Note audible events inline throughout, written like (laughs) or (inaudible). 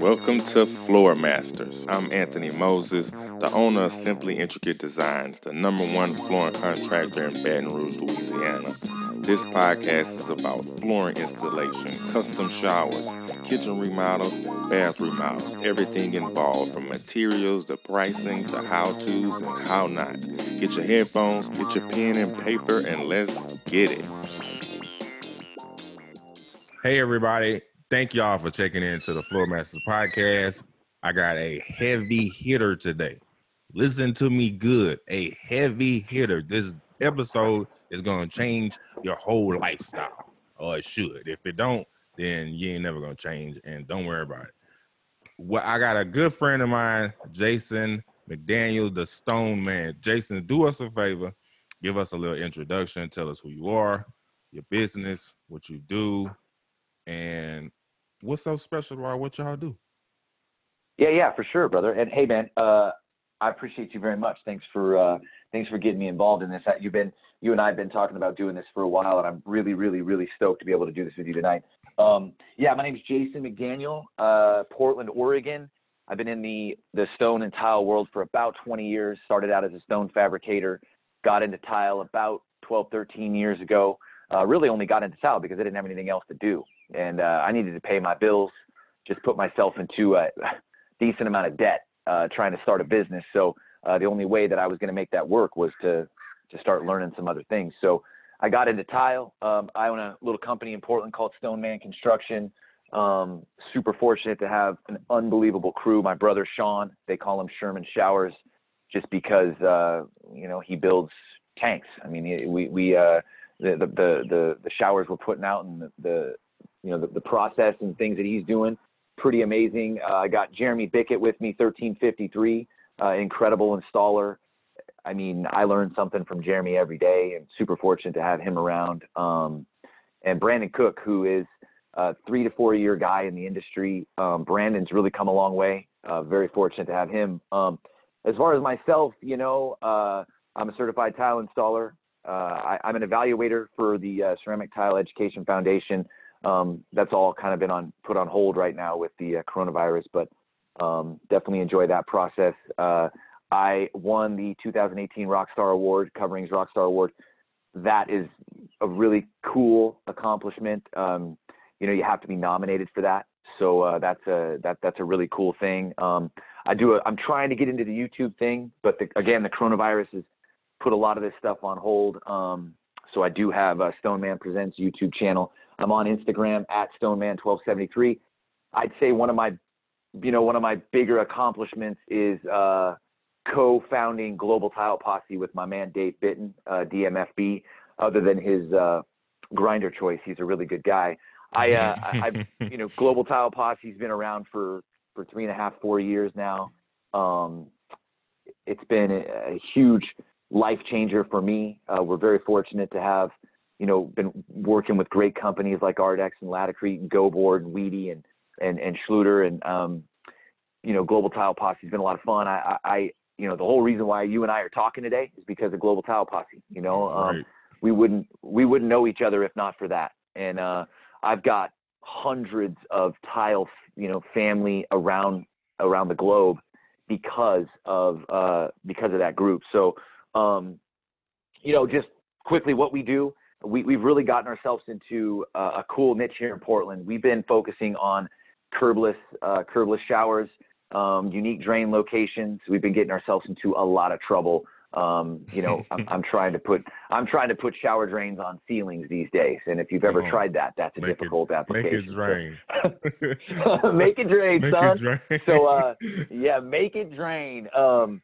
Welcome to Floor Masters. I'm Anthony Moses, the owner of Simply Intricate Designs, the number one flooring contractor in Baton Rouge, Louisiana. This podcast is about flooring installation, custom showers, kitchen remodels, bath remodels, everything involved from materials to pricing to how to's and how not. Get your headphones, get your pen and paper, and let's get it. Hey, everybody. Thank y'all for checking in to the Floor Masters podcast. I got a heavy hitter today. Listen to me good. A heavy hitter. This episode is going to change your whole lifestyle, or it should. If it don't, then you ain't never going to change, and don't worry about it. Well, I got a good friend of mine, Jason McDaniel, the Stone Man. Jason, do us a favor. Give us a little introduction. Tell us who you are, your business, what you do, and what's so special about what y'all do? Yeah, yeah, for sure, brother. And hey, man, uh, I appreciate you very much. Thanks for uh, thanks for getting me involved in this. You've been you and I have been talking about doing this for a while, and I'm really, really, really stoked to be able to do this with you tonight. Um, yeah, my name is Jason McDaniel, uh, Portland, Oregon. I've been in the the stone and tile world for about 20 years. Started out as a stone fabricator, got into tile about 12, 13 years ago. Uh, really only got into tile because I didn't have anything else to do and uh, I needed to pay my bills. Just put myself into a (laughs) decent amount of debt uh, trying to start a business. So uh, the only way that I was going to make that work was to to start learning some other things. So I got into tile. Um, I own a little company in Portland called Stoneman Construction. Um, super fortunate to have an unbelievable crew. My brother Sean, they call him Sherman Showers, just because uh, you know he builds tanks. I mean, we we uh, the, the the the showers we're putting out and the, the you know the, the process and things that he's doing pretty amazing uh, i got jeremy bickett with me 1353 uh, incredible installer i mean i learned something from jeremy every day and super fortunate to have him around um, and brandon cook who is a three to four year guy in the industry um, brandon's really come a long way uh, very fortunate to have him um, as far as myself you know uh, i'm a certified tile installer uh, I, am an evaluator for the uh, ceramic tile education foundation um, that's all kind of been on put on hold right now with the uh, coronavirus, but um, definitely enjoy that process. Uh, I won the 2018 Rockstar Award, Coverings Rockstar Award. That is a really cool accomplishment. You know, you have to be nominated for that, so uh, that's a that that's a really cool thing. Um, I do. I'm trying to get into the YouTube thing, but the, again, the coronavirus has put a lot of this stuff on hold. Um, so I do have a Stoneman Presents YouTube channel. I'm on Instagram at Stoneman1273. I'd say one of my, you know, one of my bigger accomplishments is uh, co-founding Global Tile Posse with my man Dave Bitten, uh, DMFB. Other than his uh, grinder choice, he's a really good guy. I, uh, (laughs) I, you know, Global Tile Posse's been around for for three and a half, four years now. Um, it's been a, a huge life changer for me. Uh, we're very fortunate to have you know, been working with great companies like Ardex and Laticrete and GoBoard and Wedi and, and, and Schluter and, um, you know, Global Tile Posse has been a lot of fun. I, I, you know, the whole reason why you and I are talking today is because of Global Tile Posse, you know, um, we wouldn't, we wouldn't know each other if not for that. And, uh, I've got hundreds of tile, you know, family around, around the globe because of, uh, because of that group. So, um, you know, just quickly what we do, we, we've really gotten ourselves into a, a cool niche here in Portland. We've been focusing on curbless, uh, curbless showers, um, unique drain locations. We've been getting ourselves into a lot of trouble. Um, you know, I'm, I'm, trying to put I'm trying to put shower drains on ceilings these days, and if you've ever tried that, that's a difficult it, application. Make it drain. (laughs) (laughs) make it drain, make son. It drain. so uh, yeah, make it drain. Um,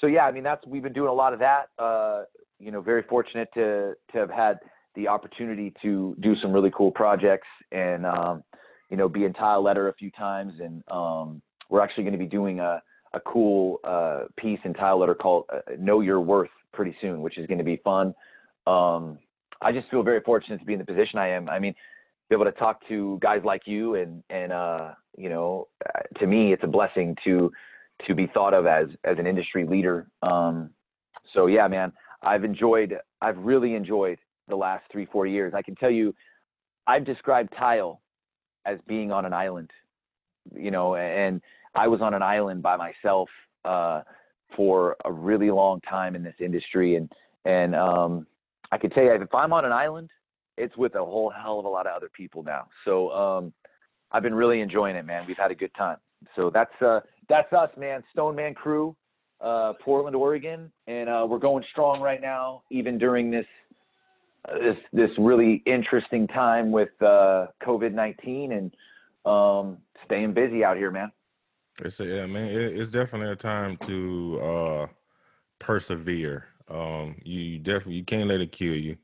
so yeah, I mean that's we've been doing a lot of that. Uh, you know, very fortunate to to have had the opportunity to do some really cool projects and um, you know be in TileLetter a few times and um, we're actually going to be doing a, a cool uh, piece in TileLetter called uh, know your worth pretty soon which is going to be fun. Um, i just feel very fortunate to be in the position i am. I mean be able to talk to guys like you and and uh, you know uh, to me it's a blessing to to be thought of as as an industry leader. Um, so yeah man i've enjoyed i've really enjoyed the last three, four years. I can tell you, I've described tile as being on an island, you know, and I was on an island by myself uh, for a really long time in this industry, and and um, I can tell you, if I'm on an island, it's with a whole hell of a lot of other people now. So um, I've been really enjoying it, man. We've had a good time. So that's uh, that's us, man. Stone Man Crew, uh, Portland, Oregon, and uh, we're going strong right now, even during this uh, this this really interesting time with uh, COVID nineteen and um, staying busy out here, man. It's a, yeah, man. It, it's definitely a time to uh, persevere. Um, you definitely you can't let it kill you,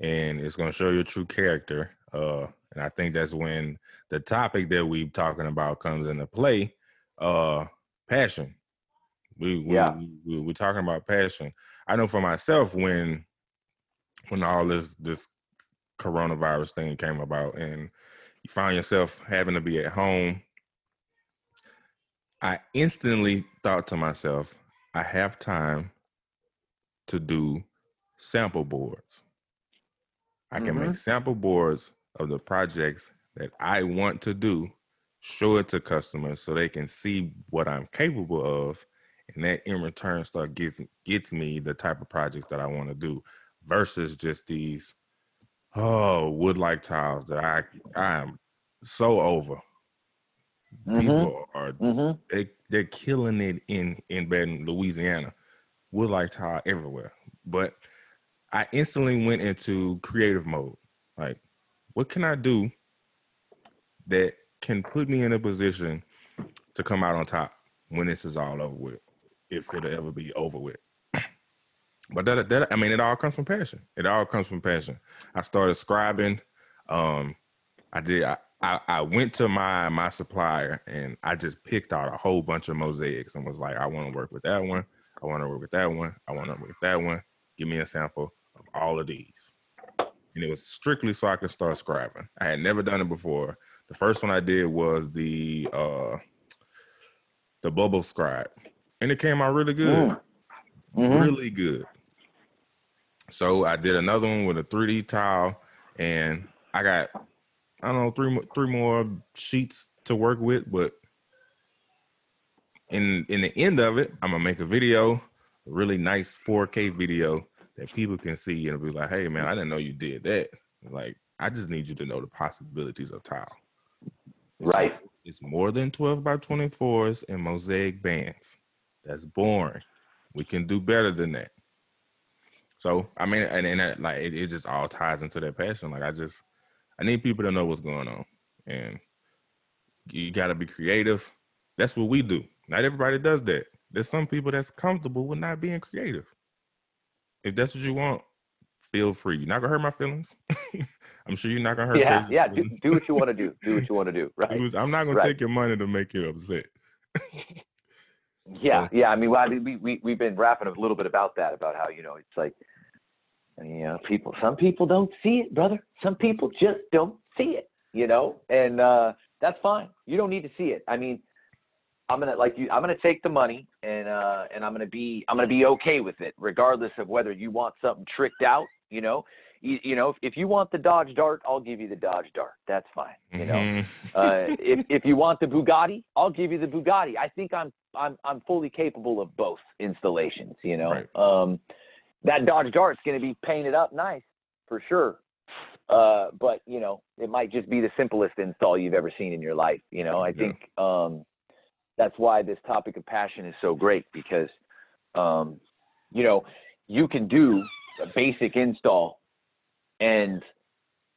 and it's gonna show your true character. Uh, and I think that's when the topic that we're talking about comes into play. Uh, passion. We, we, yeah. we, we, we're talking about passion. I know for myself when when all this this coronavirus thing came about and you find yourself having to be at home I instantly thought to myself, I have time to do sample boards. I can mm-hmm. make sample boards of the projects that I want to do, show it to customers so they can see what I'm capable of, and that in return start gets gets me the type of projects that I want to do versus just these oh wood like tiles that I I am so over. Mm-hmm. People are mm-hmm. they they're killing it in in Baton, Louisiana. Wood like tile everywhere. But I instantly went into creative mode. Like, what can I do that can put me in a position to come out on top when this is all over with, if it'll ever be over with. But that, that I mean, it all comes from passion. It all comes from passion. I started scribing. Um, I did. I, I, I went to my my supplier and I just picked out a whole bunch of mosaics and was like, I want to work with that one. I want to work with that one. I want to work with that one. Give me a sample of all of these. And it was strictly so I could start scribing. I had never done it before. The first one I did was the uh the bubble scribe. And it came out really good. Mm. Mm-hmm. Really good. So I did another one with a 3D tile and I got I don't know three more three more sheets to work with, but in in the end of it, I'm gonna make a video, a really nice 4K video that people can see and be like, "Hey, man, I didn't know you did that." Like, I just need you to know the possibilities of tile. It's right. it's more than 12 by 24s and mosaic bands. That's boring. We can do better than that. So I mean, and, and uh, like it, it just all ties into that passion. Like I just I need people to know what's going on, and you got to be creative. That's what we do. Not everybody does that. There's some people that's comfortable with not being creative. If that's what you want, feel free. You're not gonna hurt my feelings. (laughs) I'm sure you're not gonna hurt. Yeah, yeah. Do, do, what you want to do. (laughs) Do what you want to do. Right. I'm not gonna right. take your money to make you upset. (laughs) yeah, yeah. I mean, well, I mean, we we we've been rapping a little bit about that, about how you know it's like and, you know, people, some people don't see it, brother. Some people just don't see it, you know, and uh, that's fine. You don't need to see it. I mean, I'm gonna like you. I'm gonna take the money and uh, and I'm gonna be I'm gonna be okay with it, regardless of whether you want something tricked out. You know, you, you know, if, if you want the Dodge Dart, I'll give you the Dodge Dart. That's fine. You know, mm-hmm. uh, if if you want the Bugatti, I'll give you the Bugatti. I think I'm I'm I'm fully capable of both installations. You know, right. um, that Dodge Dart's going to be painted up nice for sure. Uh, but you know, it might just be the simplest install you've ever seen in your life. You know, I think um, that's why this topic of passion is so great because, um, you know, you can do a basic install and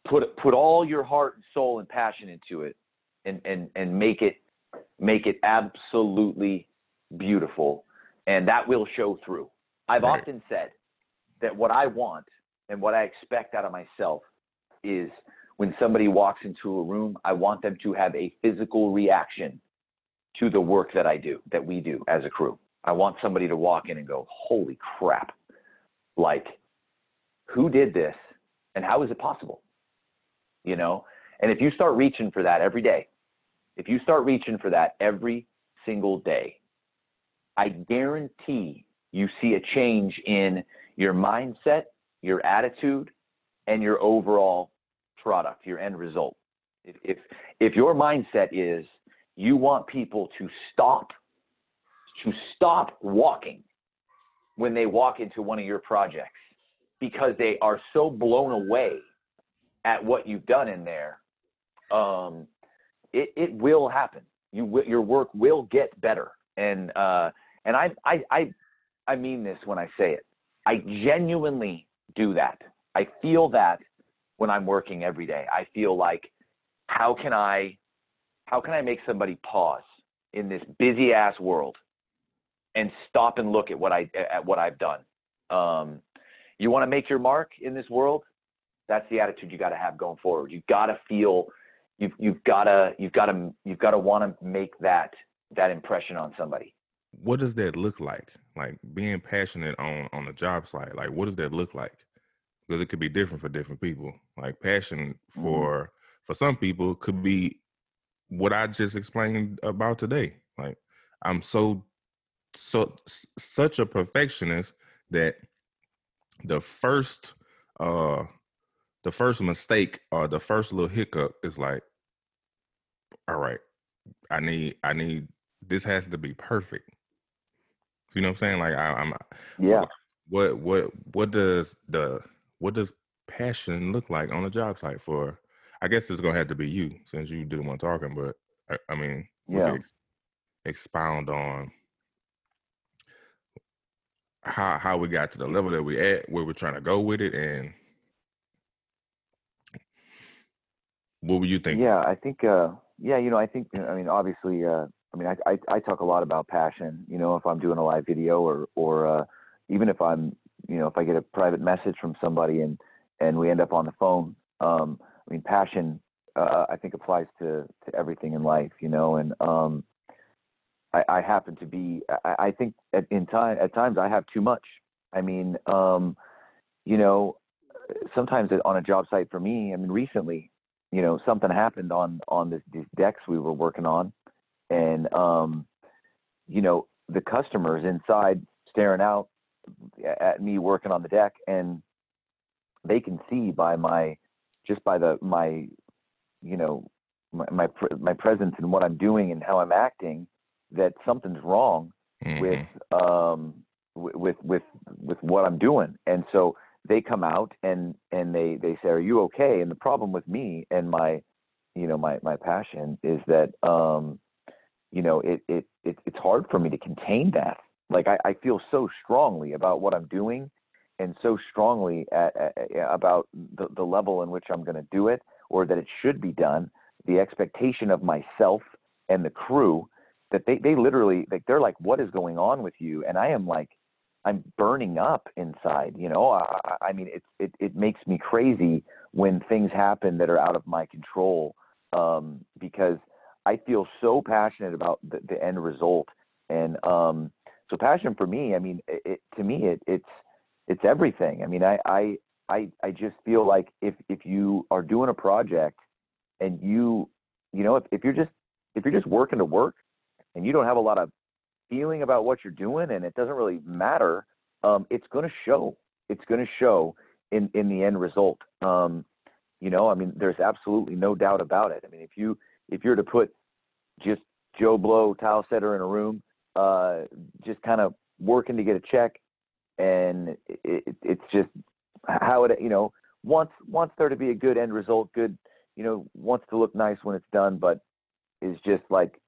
put put all your heart and soul and passion into it, and and and make it make it absolutely beautiful, and that will show through. I've right. often said that what I want and what I expect out of myself is when somebody walks into a room, I want them to have a physical reaction to the work that I do, that we do as a crew. I want somebody to walk in and go, holy crap, like, who did this and how is it possible? You know? And if you start reaching for that every day, if you start reaching for that every single day, I guarantee you see a change in your mindset, your attitude, and your overall product, your end result. If, if, if your mindset is you want people to stop, to stop walking when they walk into one of your projects because they are so blown away at what you've done in there, um, it, it will happen. You your work will get better. And, uh, and I, I, I, I mean this when I say it. I genuinely do that. I feel that when I'm working every day. I feel like how can I how can I make somebody pause in this busy ass world and stop and look at what I at what I've done. Um, you want to make your mark in this world? That's the attitude you got to have going forward. You got to feel you've you've got to you've got to you've got to want to make that that impression on somebody. What does that look like? Like being passionate on on the job site. Like what does that look like? Because it could be different for different people. Like passion Mm-hmm. for for some people could be what I just explained about today. Like I'm so so such a perfectionist that the first uh the first mistake or the first little hiccup is like all right i need i need this has to be perfect you know what i'm saying like I, i'm Yeah. what what what does the what does passion look like on a job site for i guess it's gonna have to be you since you did the one talking but i, I mean Yeah. ex- expound on how how we got to the level that we at where we're trying to go with it and what were you thinking Yeah, I think. Uh, yeah, you know, I think. I mean, obviously, uh, I mean, I, I I talk a lot about passion. You know, if I'm doing a live video or or uh, even if I'm, you know, if I get a private message from somebody and and we end up on the phone. Um, I mean, passion. Uh, I think applies to to everything in life. You know, and um, I, I happen to be. I, I think at in time at times I have too much. I mean, um, you know, sometimes on a job site for me. I mean, recently you know something happened on on this, these decks we were working on and um you know the customers inside staring out at me working on the deck and they can see by my just by the my you know my my, my presence and what I'm doing and how I'm acting that something's wrong Mhm. with um with with with what I'm doing. And so they come out and and they they say, "Are you okay?" And the problem with me and my you know my my passion is that um you know it it, it it's hard for me to contain that. Like I, I feel so strongly about what I'm doing and so strongly uh, uh, uh, at, at, about the, the level in which I'm going to do it or that it should be done, the expectation of myself and the crew that they, they literally like they're like what is going on with you? And i am like i'm burning up inside you know? I, I- I mean it, it it makes me crazy when things happen that are out of my control um, because i feel so passionate about the, the end result. And um, so passion for me i mean it, it to me it, it's it's everything. I mean I, I i i just feel like if if you are doing a project and you you know if, if you're just if you're just working to work and you don't have a lot of feeling about what you're doing and it doesn't really matter um, it's going to show. It's going to show in in the end result. Um, you know i mean there's absolutely no doubt about it. I mean if you if you're to put just joe blow tile setter in a room uh, just kind of working to get a check and it, it, it's just how it you know wants wants there to be a good end result good you know wants to look nice when it's done but is just like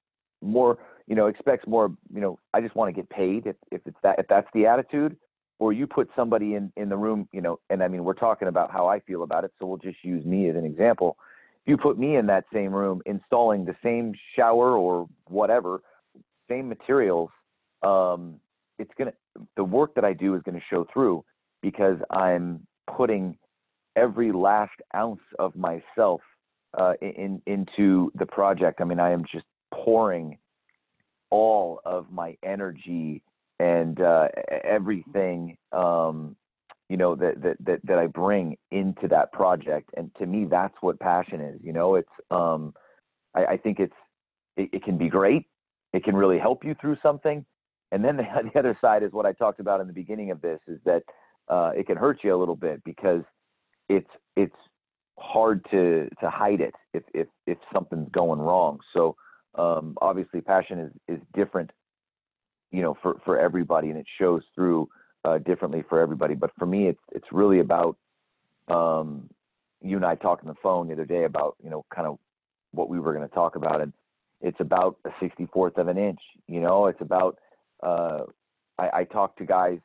more you know expects more you know i just want to get paid if, if it's that if that's the attitude or you put somebody in in the room you know and i mean we're talking about how i feel about it so we'll just use me as an example you put me in that same room installing the same shower or whatever same materials um it's gonna the work that i do is to show through because i'm putting every last ounce of myself uh, in into the project. I mean, I am just pouring all of my energy and uh, everything, um, you know, that, that that that I bring into that project. And to me, that's what passion is. You know, it's um, I, I think it's it, it can be great. It can really help you through something. And then (laughs) the, the other side is what I talked about in the beginning of this is that uh, it can hurt you a little bit because it's it's hard to to hide it if if if something's going wrong. So um, obviously, passion is is different, you know, for for everybody, and it shows through uh, differently for everybody. But for me, it's it's really about um, you and I talked on the phone the other day about you know kind of what we were going to talk about, and it's about a 64th of an inch. You know, it's about uh, I, I talk to guys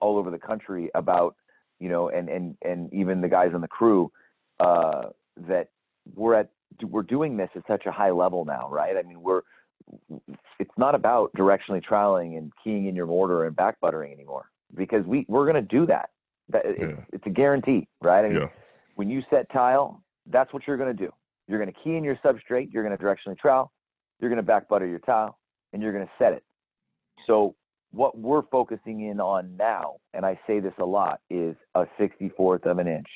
all over the country about you know, and and and even the guys on the crew uh, that we're at we're doing this at such a high level now, right? I mean, we're it's not about directionally troweling and keying in your mortar and back buttering anymore because we we're going to do that. That it's, yeah. it's a guarantee, right? I mean, yeah. when you set tile, that's what you're going to do. You're going to key in your substrate. You're going to directionally trowel. You're going to back butter your tile, and you're going to set it. So what we're focusing in on now, and I say this a lot, is a 64th of an inch.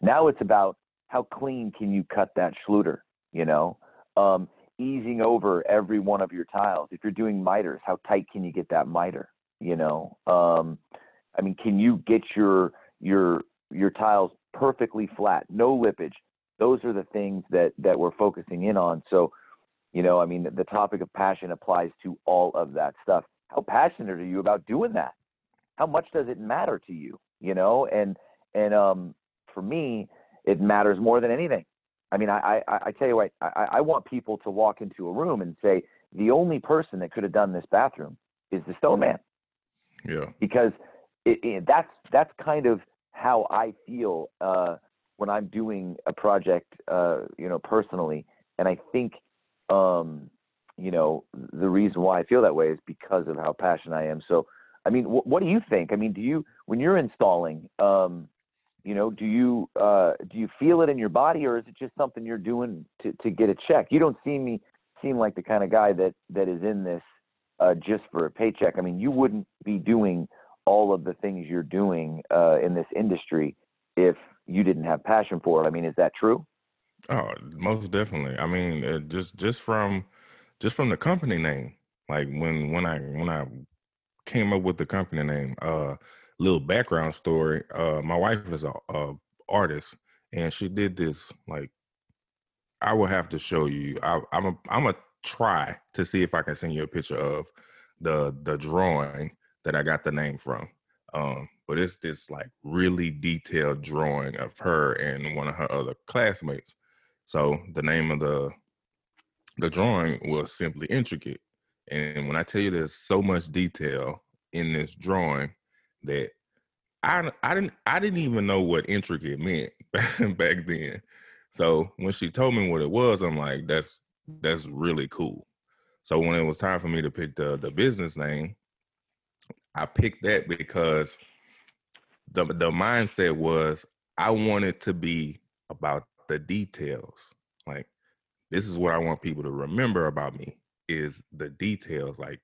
Now it's about how clean can you cut that Schluter, you know, um, easing over every one of your tiles. If you're doing miters, how tight can you get that miter, you know? Um, I mean, can you get your your your tiles perfectly flat, no lippage? Those are the things that that we're focusing in on. So, you know, I mean, the, the topic of passion applies to all of that stuff. How passionate are you about doing that? How much does it matter to you? You know, and and um, for me, it matters more than anything. I mean, I, I, I tell you what, I, I want people to walk into a room and say, the only person that could have done this bathroom is the stone man. Yeah. Because it, it, that's that's kind of how I feel uh, when I'm doing a project, uh, you know, personally. And I think, um, you know, the reason why I feel that way is because of how passionate I am. So, I mean, wh- what do you think? I mean, do you when you're installing, um, you know, do you uh, do you feel it in your body, or is it just something you're doing to, to get a check? You don't seem me seem like the kind of guy that that is in this uh, just for a paycheck. I mean, you wouldn't be doing all of the things you're doing uh, in this industry if you didn't have passion for it. I mean, is that true? Oh, most definitely. I mean, uh, just just from just from the company name, like when when I when I came up with the company name, uh, little background story. Uh, my wife is a, a artist, and she did this. Like, I will have to show you. I, I'm a I'm a try to see if I can send you a picture of the the drawing that I got the name from. Um, but it's this like really detailed drawing of her and one of her other classmates. So the name of the the drawing was simply intricate. And when I tell you there's so much detail in this drawing, that I I didn't I didn't even know what intricate meant (laughs) back then. So when she told me what it was, I'm like, that's that's really cool. So when it was time for me to pick the the business name, I picked that because the the mindset was I wanted to be about the details. Like this is what I want people to remember about me is the details. Like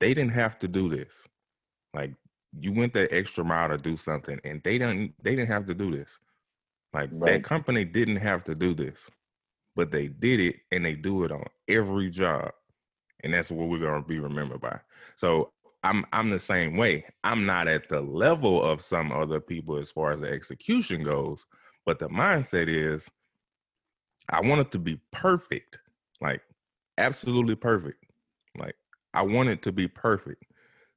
they didn't have to do this. Like you went that extra mile to do something and they didn't they didn't have to do this like right. that company didn't have to do this but they did it and they do it on every job and that's what we're to be remembered by. So i'm i'm the same way. I'm not at the level of some other people as far as the execution goes but the mindset is i want it to be perfect like absolutely perfect. Like i want it to be perfect.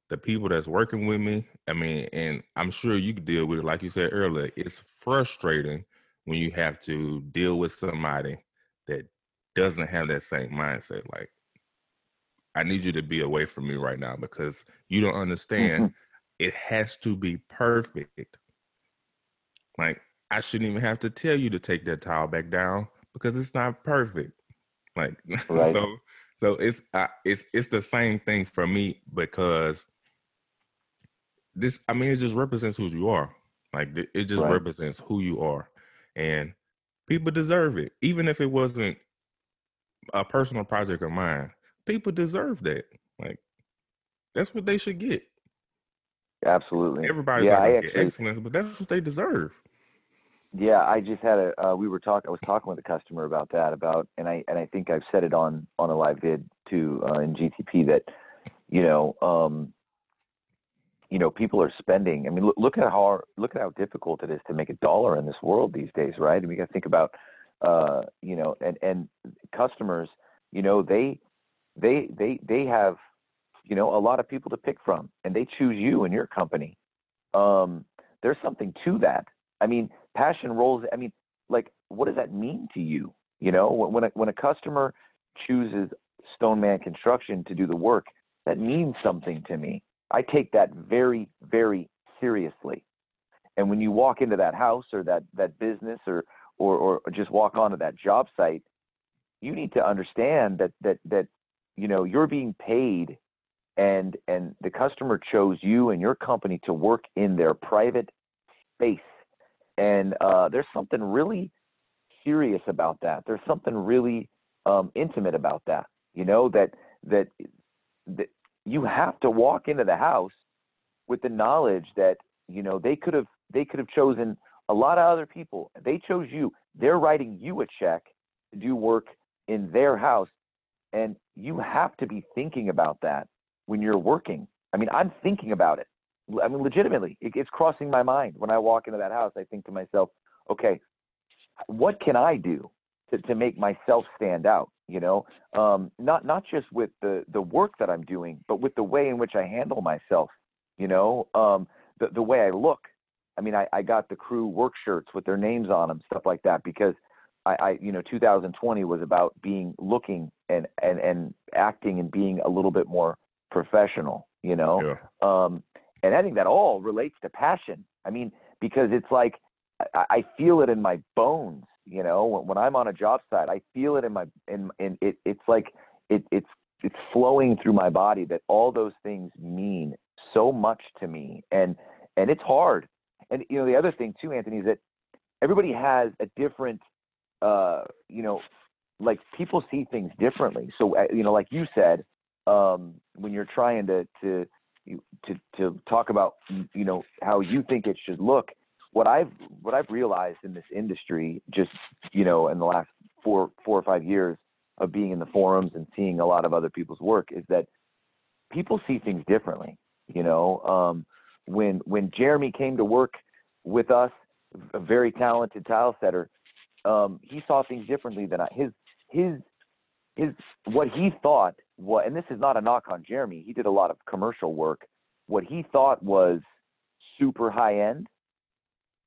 The people that's working with me, I mean, and I'm sure you could deal with it, like you said earlier, it's frustrating when you have to deal with somebody doesn't have that same mindset. Like, I need you to be away from me right now because you don't understand. Mm-hmm. It has to be perfect. Like, I shouldn't even have to tell you to take that towel back down because it's not perfect. Like, (laughs) right. so so it's uh, it's it's the same thing for me because this i mean it just represents who you are like it just right. represents who you are and people deserve it even if it wasn't a personal project of mine people deserve that like that's what they should get absolutely everybody's yeah, not get excellence but that's what they deserve yeah i just had a uh, we were talking i was talking with a customer about that about and i and i think i've said it on on a live vid too uh, in gtp that you know um you know, people are spending. I mean, look, look at how look at how difficult it is to make a dollar in this world these days, right? And we got to think about, uh, you know, and and customers, you know, they they they they have, you know, a lot of people to pick from, and they choose you and your company. Um, there's something to that. I mean, passion rolls. I mean, like, what does that mean to you? You know, when a, when a customer chooses Stoneman Construction to do the work, that means something to me. I take that very, very seriously. And when you walk into that house or that that business or or or just walk onto that job site, you need to understand that that that you know you're being paid and and the customer chose you and your company to work in their private space. And uh, there's something really serious about that. There's something really um, intimate about that. You know that that that you have to walk into the house with the knowledge that you know they could have they could have chosen a lot of other people. They chose you. They're writing you a check to do work in their house, and you have to be thinking about that when you're working. I mean, I'm thinking about it. I mean, legitimately, it, it's crossing my mind when I walk into that house. I think to myself, okay, what can I do to, to make myself stand out? You know, um, not not just with the the work that I'm doing, but with the way in which I handle myself. You know, um, the the way I look. I mean, I, I got the crew work shirts with their names on them, stuff like that, because I, I you know 2020 was about being looking and and and acting and being a little bit more professional. You know, Yeah. um, and I think that all relates to passion. I mean, because it's like I, I feel it in my bones. You know, when, when I'm on a job site, I feel it in my in in it. It's like it it's it's flowing through my body that all those things mean so much to me, and and it's hard. And you know, the other thing too, Anthony, is that everybody has a different, uh, you know, like people see things differently. So uh, you know, like you said, um, when you're trying to to to to talk about you know how you think it should look what i've what i've realized in this industry just you know in the last four four or five years of being in the forums and seeing a lot of other people's work is that people see things differently you know um when when jeremy came to work with us a very talented tile setter um he saw things differently than I, his his his what he thought what and this is not a knock on Jeremy he did a lot of commercial work. What he thought was super high end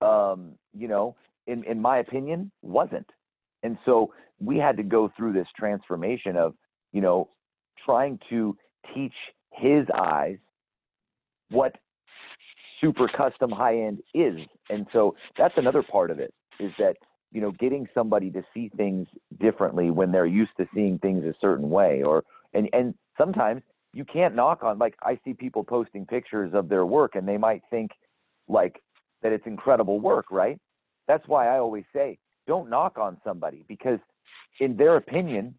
um you know in in my opinion wasn't. And so we had to go through this transformation of you know trying to teach his eyes what super custom high end is. And so that's another part of it is that you know getting somebody to see things differently when they're used to seeing things a certain way or and and sometimes you can't knock on like i see people posting pictures of their work and they might think like that it's incredible work right? That's why i always say don't knock on somebody because in their opinion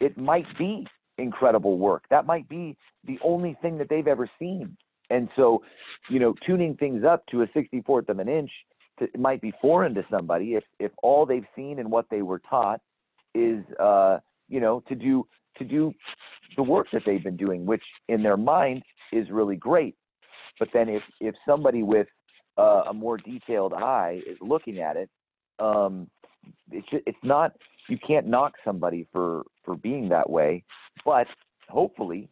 it might be incredible work. That might be the only thing that they've ever seen and so you know tuning things up to a 64th of an inch to, might be foreign to somebody if if all they've seen and what they were taught is uh you know to do to do the work that they've been doing which in their mind is really great. But then if if somebody with uh, a more detailed eye is looking at it um it's ju- it's not you can't knock somebody for for being that way. But hopefully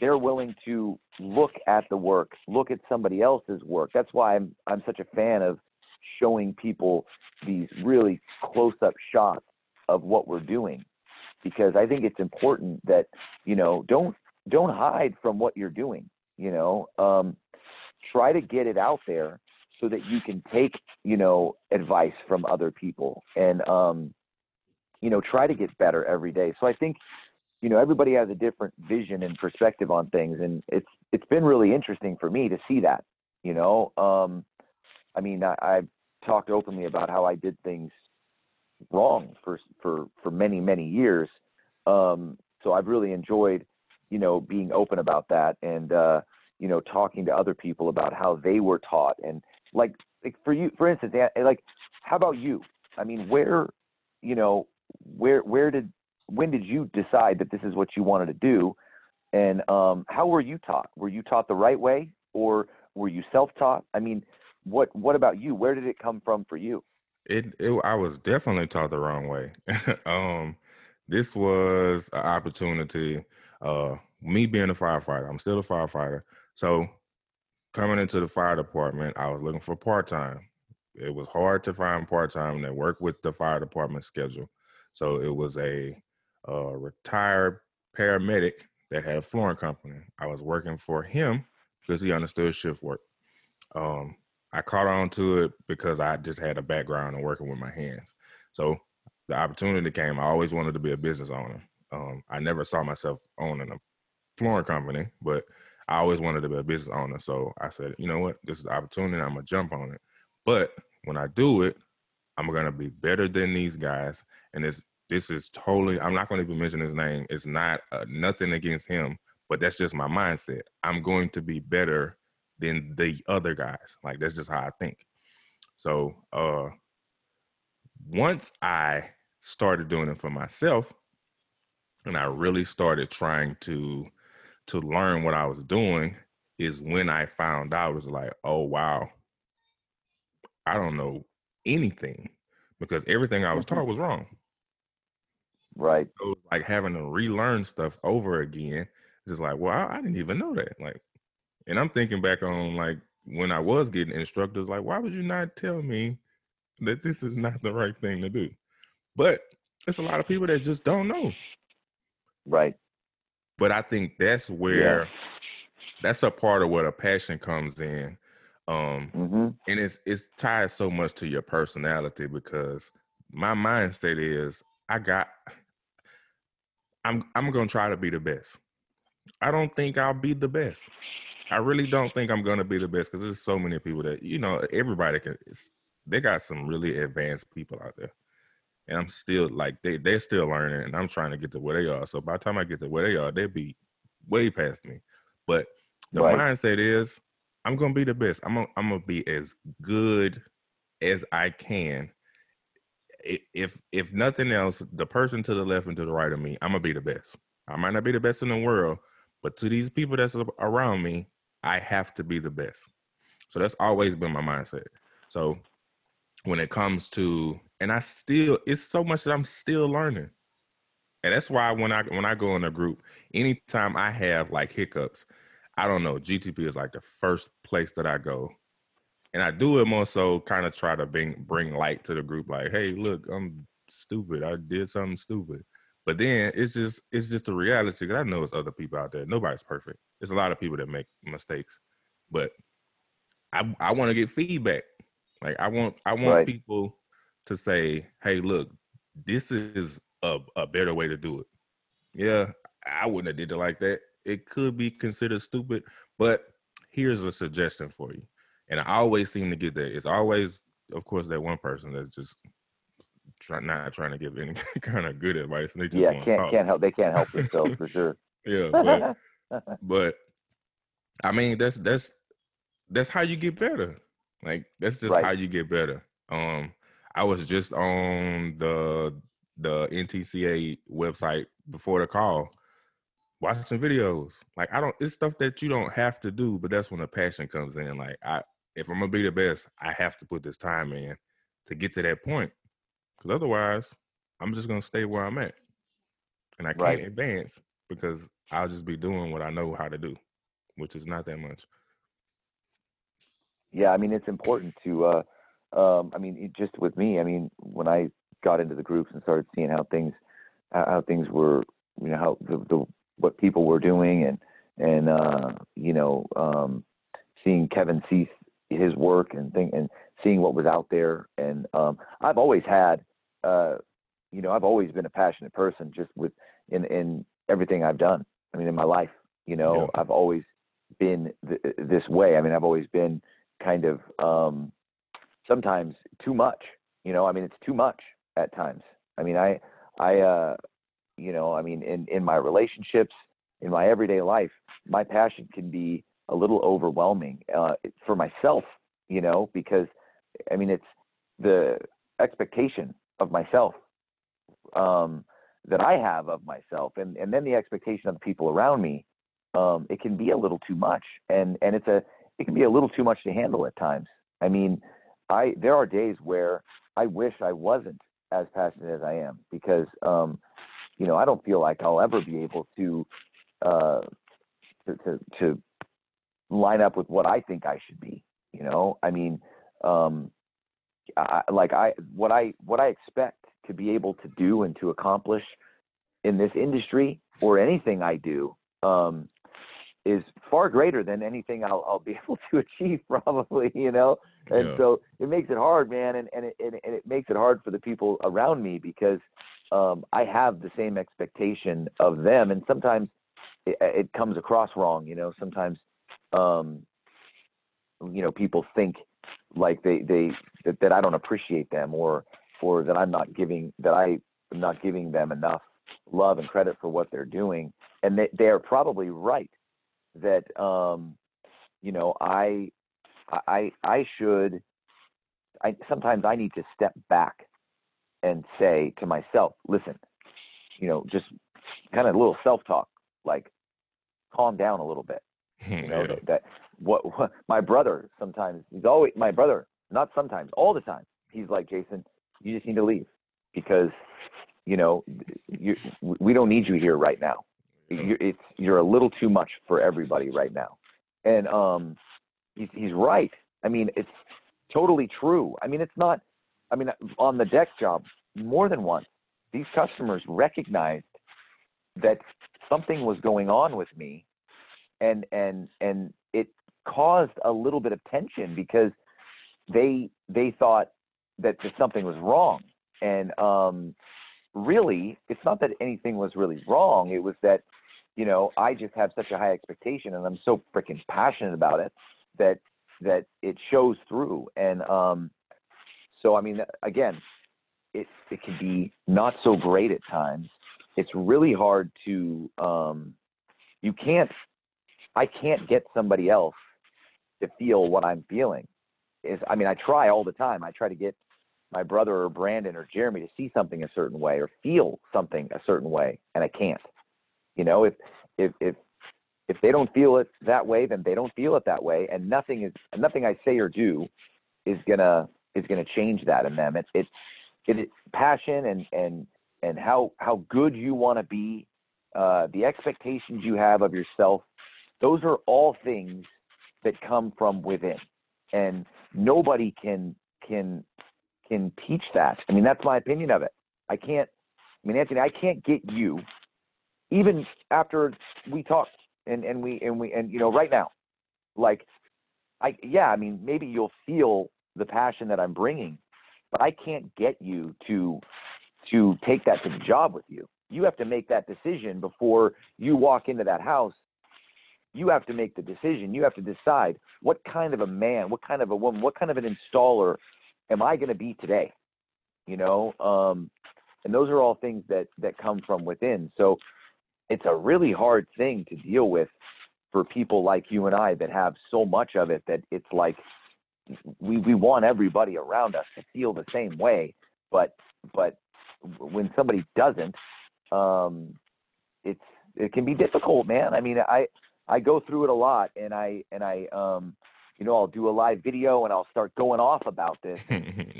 they're willing to look at the work look at somebody else's work. That's why i'm i'm such a fan of showing people these really close up shots of what we're doing because I think it's important that you know don't don't hide from what you're doing you know? Um, try to get it out there so that you can take you know advice from other people and um, you know try to get better every day. So I think you know everybody has a different vision and perspective on things and it's it's been really interesting for me to see that you know um, I mean I, I've talked openly about how I did things wrong for for for many many years. Um, so I've really enjoyed, you know, being open about that and uh, you know talking to other people about how they were taught and like like for you for instance An- like how about you? I mean where you know where where did when did you decide that this is what you wanted to do and um, how were you taught? Were you taught the right way or were you self-taught? I mean, what what about you? Where did it come from for you? It, it I was definitely taught the wrong way. (laughs) um, this was an opportunity. Uh, me being a firefighter, I'm still a firefighter. So coming into the fire department, I was looking for part time. It was hard to find part time that worked with the fire department schedule. So it was a, a retired paramedic that had a flooring company. I was working for him because he understood shift work. Um, I caught on to it because I just had a background in working with my hands. So the opportunity came. I always wanted to be a business owner. Um, I never saw myself owning a flooring company, but I always wanted to be a business owner. So I said, you know what, this is the opportunity. I'm gonna jump on it. But when I do it, I'm gonna be better than these guys. And this this is totally. I'm not gonna even mention his name. It's not uh, nothing against him, but that's just my mindset. I'm going to be better than the other guys. Like that's just how I think. So uh once I started doing it for myself and I really started trying to to learn what I was doing is when I found out it was like, oh wow, I don't know anything because everything I was taught was wrong. Right. So like having to relearn stuff over again, It's just like, well, I, I didn't even know that. Like and I'm thinking back on like when I was getting instructors, like, why would you not tell me that this is not the right thing to do? But it's a lot of people that just don't know. Right. But I think that's where yeah. that's a part of where the passion comes in. Um mm-hmm. and it's it's tied so much to your personality because my mindset is I got I'm I'm gonna try to be the best. I don't think I'll be the best. I really don't think I'm gonna be the best because there's so many people that you know everybody can. they got some really advanced people out there, and I'm still like they they're still learning, and I'm trying to get to where they are. So by the time I get to where they are, they'll be way past me. But the right. mindset is I'm gonna be the best. I'm gonna, I'm gonna be as good as I can. If if nothing else, the person to the left and to the right of me, I'm gonna be the best. I might not be the best in the world, but to these people that's around me, I have to be the best. So that's always been my mindset. So when it comes to and I still it's so much that I'm still learning. And that's why when I when I go in a group, anytime I have like hiccups, I don't know, GTP is like the first place that I go. And I do it more so kind of try to bring bring light to the group, like, hey, look, I'm stupid. I did something stupid. But then it's just it's just a reality because I know it's other people out there. Nobody's perfect. There's a lot of people that make mistakes, but I I want to get feedback. Like I want I want right. people to say, "Hey, look, this is a a better way to do it." Yeah, I wouldn't have did it like that. It could be considered stupid, but here's a suggestion for you. And I always seem to get that. It's always, of course, that one person that's just try, not trying to give any (laughs) kind of good advice. and They just yeah, can't can't help. They can't help themselves for sure. (laughs) Yeah, but, (laughs) but I mean that's that's that's how you get better. Like that's just right. how you get better. Um, I was just on the the NTCA website before the call, watching videos. Like I don't, it's stuff that you don't have to do, but that's when the passion comes in. Like I, if I'm gonna be the best, I have to put this time in to get to that point. Because otherwise, I'm just gonna stay where I'm at, and I can't right. advance because I'll just be doing what I know how to do, which is not that much. Yeah, I mean it's important to. uh um, I mean, just with me, I mean, when I got into the groups and started seeing how things, how things were, you know, how the, the what people were doing, and and uh, you know, um, seeing Kevin see his work and thing, and seeing what was out there, and um, I've always had uh, you know, I've always been a passionate person just with in in everything I've done. I mean, in my life, you know, yeah. I've always been th- this way. I mean, I've always been kind of um, sometimes too much. You know, I mean, it's too much at times. I mean, I I uh, you know, I mean, in in my relationships, in my everyday life, my passion can be a little overwhelming uh, for myself. You know, because I mean, it's the expectation of myself um, that I have of myself, and and then the expectation of the people around me, um, it can be a little too much, and and it's a it can be a little too much to handle at times. I mean, I there are days where I wish I wasn't as passionate as I am because um, you know I don't feel like I'll ever be able to uh, to, to to line up with what I think I should be. You know, I mean, um, I, like I what I what I expect to be able to do and to accomplish in this industry or anything I do um, is far greater than anything I'll, I'll be (laughs) able to achieve probably, you know? And Yeah. so it makes it hard, man. And, and, it, and, it- makes it hard for the people around me because um, I have the same expectation of them. And sometimes it, it comes across wrong, you know, sometimes, um, you know, people think like they, they, that, that I don't appreciate them or, or that I'm not giving, that I am not giving them enough love and credit for what they're doing. And they, they are probably right that um you know i i i should i sometimes i need to step back and say to myself listen you know just kind of a little self talk like calm down a little bit you know Yeah. that, that what, what my brother sometimes he's always my brother not sometimes all the time he's like jason you just need to leave because you know you we don't need you here right now. You're, it's you're a little too much for everybody right now. And um he's he's right. I mean it's totally true. I mean it's not i mean on the deck job more than once these customers recognized that something was going on with me and and and it caused a little bit of tension because they they thought that something was wrong. And um really it's not that anything was really wrong. It was that you know i just have such a high expectation and i'm so freaking passionate about it that that it shows through. And um so i mean again it it can be not so great at times. It's really hard to um you can't i can't get somebody else to feel what i'm feeling. Is i mean i try all the time. I try to get my brother or brandon or jeremy to see something a certain way or feel something a certain way and i can't. You know if if if if they don't feel it that way then they don't feel it that way and nothing is nothing i say or do is gonna is gonna change that in them. It's it's it is passion and and and how how good you want to be uh the expectations you have of yourself those are all things that come from within. And nobody can can can teach that. I mean that's my opinion of it. I can't i mean anthony i can't get you even after we talked and and we and we and you know right now like i yeah i mean maybe you'll feel the passion that i'm bringing but i can't get you to to take that to the job with you. You have to make that decision before you walk into that house you have to make the decision. You have to decide what kind of a man what kind of a woman what kind of an installer am i going to be today you know? Um and those are all things that that come from within. So it's a really hard thing to deal with for people like you and I that have so much of it that it's like we we want everybody around us to feel the same way but but when somebody doesn't um it's it can be difficult man. I mean i i go through it a lot and i and i um you know i'll do a live video and i'll start going off about this. (laughs)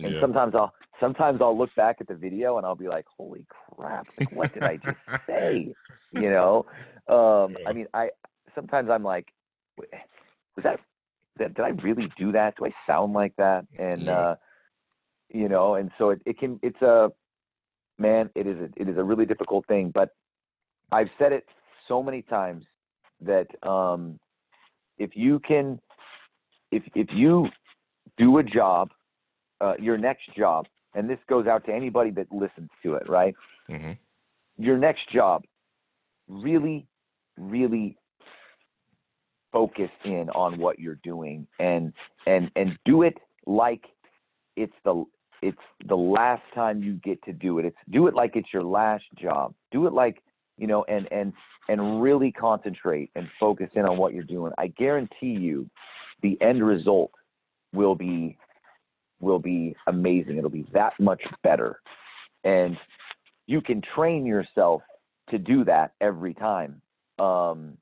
And yeah. sometimes i'll sometimes i'll look back at the video and i'll be like holy crap like what did i just (laughs) say? You know? Um i mean i sometimes i'm like was that, that did i really do that? Do i sound like that? And Yeah. uh you know and so it, it can it's a man it is a, it is a really difficult thing but i've said it so many times that um if you can if if you do a job uh, your next job and this goes out to anybody that listens to it right? Mhm. your next job really really focus in on what you're doing and and and do it like it's the it's the last time you get to do it. It's do it like it's your last job. Do it like you know and and and really concentrate and focus in on what you're doing i guarantee you the end result will be will be amazing it'll be that much better and you can train yourself to do that every time um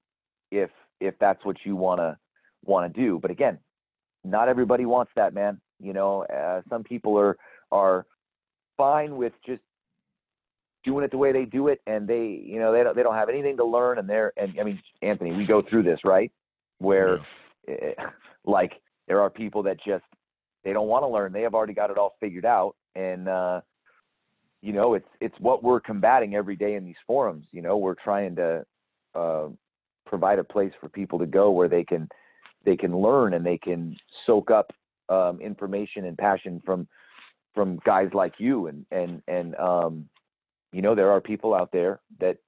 if if that's what you want to want to do. But again, not everybody wants that, man. You know, uh, some people are are fine with just doing it the way they do it, and they, you know, they don't they don't have anything to learn, and they're and I mean, Anthony, we go through this right, where yeah. (laughs) like there are people that just they don't want to learn. They have already got it all figured out, and uh, you know, it's it's what we're combating every day in these forums. You know, we're trying to uh, provide a place for people to go where they can they can learn and they can soak up um, information and passion from from guys like you and and and um, you know there are people out there that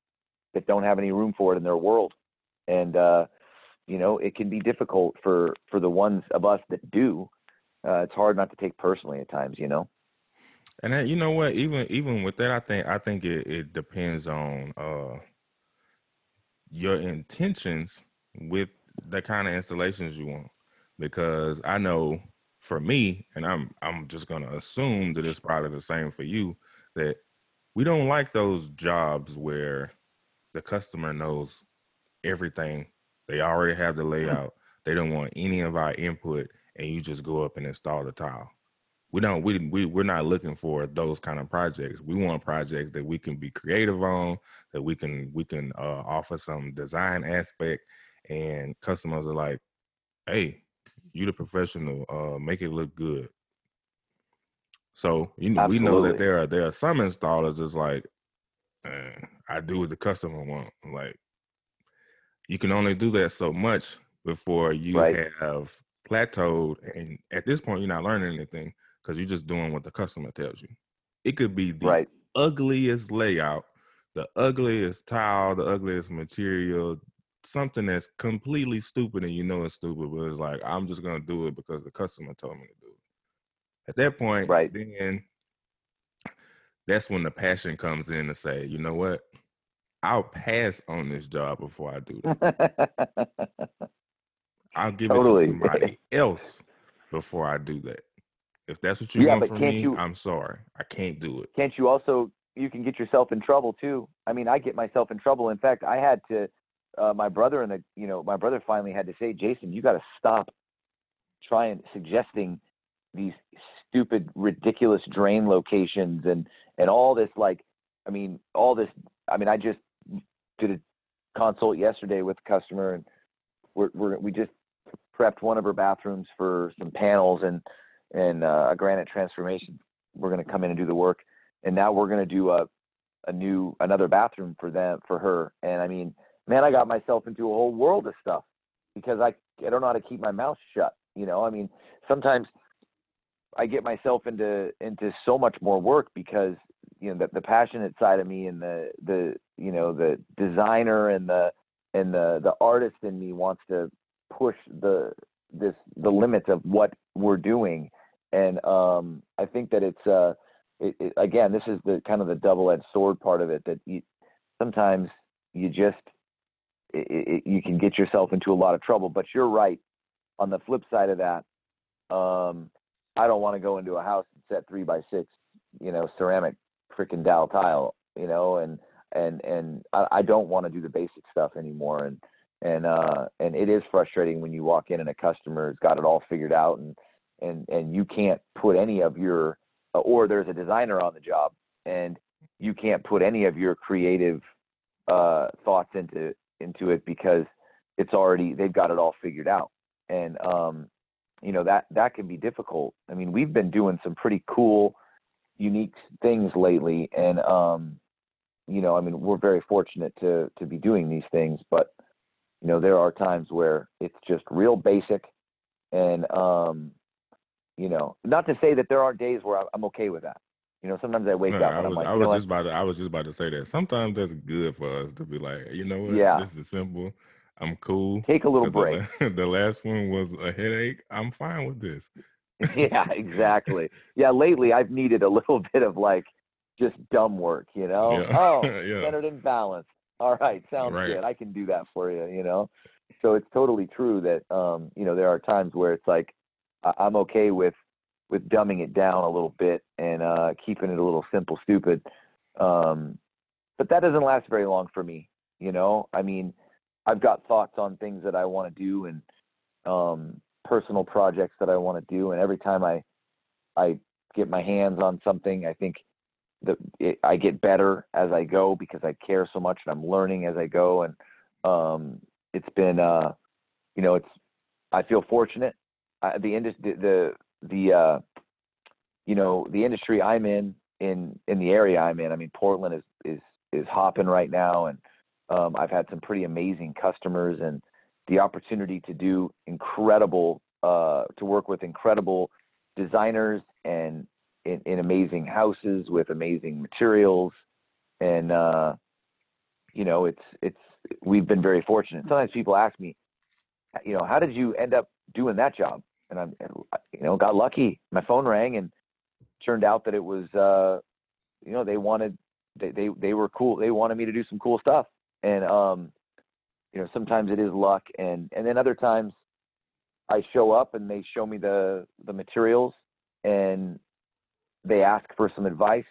that don't have any room for it in their world. And uh, you know it can be difficult for for the ones of us that do uh, it's hard not to take personally at times you know? And that, you know what? Even even with that i think i think it, it depends on uh your intentions with the kind of installations you want. Because i know for me and i'm i'm just going to assume that it's probably the same for you that we don't like those jobs where the customer knows everything. They already have the hmm. layout. They don't want any of our input and you just go up and install the tile. We don't we, we we're not looking for those kind of projects. We want projects that we can be creative on that we can we can uh, offer some design aspect and customers are like hey you the professional uh make it look good so you know we know that there are there are some installers that's like eh, i do what the customer want like you can only do that so much before you right. have plateaued and at this point you're not learning anything because you're just doing what the customer tells you. It could be the right. ugliest layout, the ugliest tile, the ugliest material, something that's completely stupid and you know it's stupid, but it's like, I'm just gonna do it because the customer told me to do it. At that point, right. then that's when the passion comes in to say, you know what? I'll pass on this job before I do that. (laughs) I'll give totally. it to somebody (laughs) else before I do that. If that's what you yeah, want from me, you, I'm sorry. I can't do it. Can't you also you can get yourself in trouble too. I mean, I get myself in trouble. In fact, I had to uh, my brother and the you know, my brother finally had to say, "Jason, you got to stop trying suggesting these stupid ridiculous drain locations and and all this like I mean, all this I mean, I just did a consult yesterday with a customer and we're, we're we just prepped one of her bathrooms for some panels and and uh, a granite transformation. We're going to come in and do the work, and now we're going to do a a new another bathroom for them for her. And I mean, man, I got myself into a whole world of stuff because I I don't know how to keep my mouth shut. You know, I mean, sometimes I get myself into into so much more work because you know the, the passionate side of me and the the you know the designer and the and the the artist in me wants to push the this the limits of what we're doing and um, I think that it's uh, it, it, again, this is the kind of the double-edged sword part of it that you, sometimes you just it, you can get yourself into a lot of trouble. But you're right. On the flip side of that, um, I don't want to go into a house and set three by six, you know, ceramic freaking Daltile, you know, and and and I, I don't want to do the basic stuff anymore. And and uh, and it is frustrating when you walk in and a customer's got it all figured out and and and you can't put any of your uh, or there's a designer on the job and you can't put any of your creative uh, thoughts into into it because it's already they've got it all figured out and um, you know that that can be difficult i mean we've been doing some pretty cool unique things lately and um, you know i mean we're very fortunate to to be doing these things but you know there are times where it's just real basic and um, you know, not to say that there aren't days where I'm okay with that. You know, sometimes I wake no, up and was, I'm like, I was just about to, I was just about to say that. Sometimes that's good for us to be like, you know what? Yeah. This is simple. I'm cool. Take a little break. The, (laughs) the last one was a headache. I'm fine with this. (laughs) yeah, exactly. Yeah, lately I've needed a little (laughs) bit of like just dumb work, you know? Yeah. Oh, yeah. centered and balanced. All right, sounds right. good. I can do that for you, you know? So it's totally true that um, you know, there are times where it's like I'm okay with with dumbing it down a little bit and uh, keeping it a little simple, stupid. Um, but that doesn't last very long for me. You know, I mean, I've got thoughts on things that I want to do, and um, personal projects that I want to do, and every time I I get my hands on something, I think that it, I get better as I go because I care so much and I'm learning as I go, and um, it's been uh, you know it's I feel fortunate. I, the industry the the uh, you know the industry I'm in in in the area I'm in. I mean Portland is is is hopping right now, and um, I've had some pretty amazing customers and the opportunity to do incredible, uh, to work with incredible designers and in, in amazing houses with amazing materials. And, uh, you know, it's, it's, we've been very fortunate. Sometimes people ask me, you know, how did you end up doing that job? And I'm, you know, got lucky. My phone rang and turned out that it was, uh, you know, they wanted, they, they, they were cool. They wanted me to do some cool stuff. And, um, you know sometimes it is luck and and then other times i show up and they show me the the materials and they ask for some advice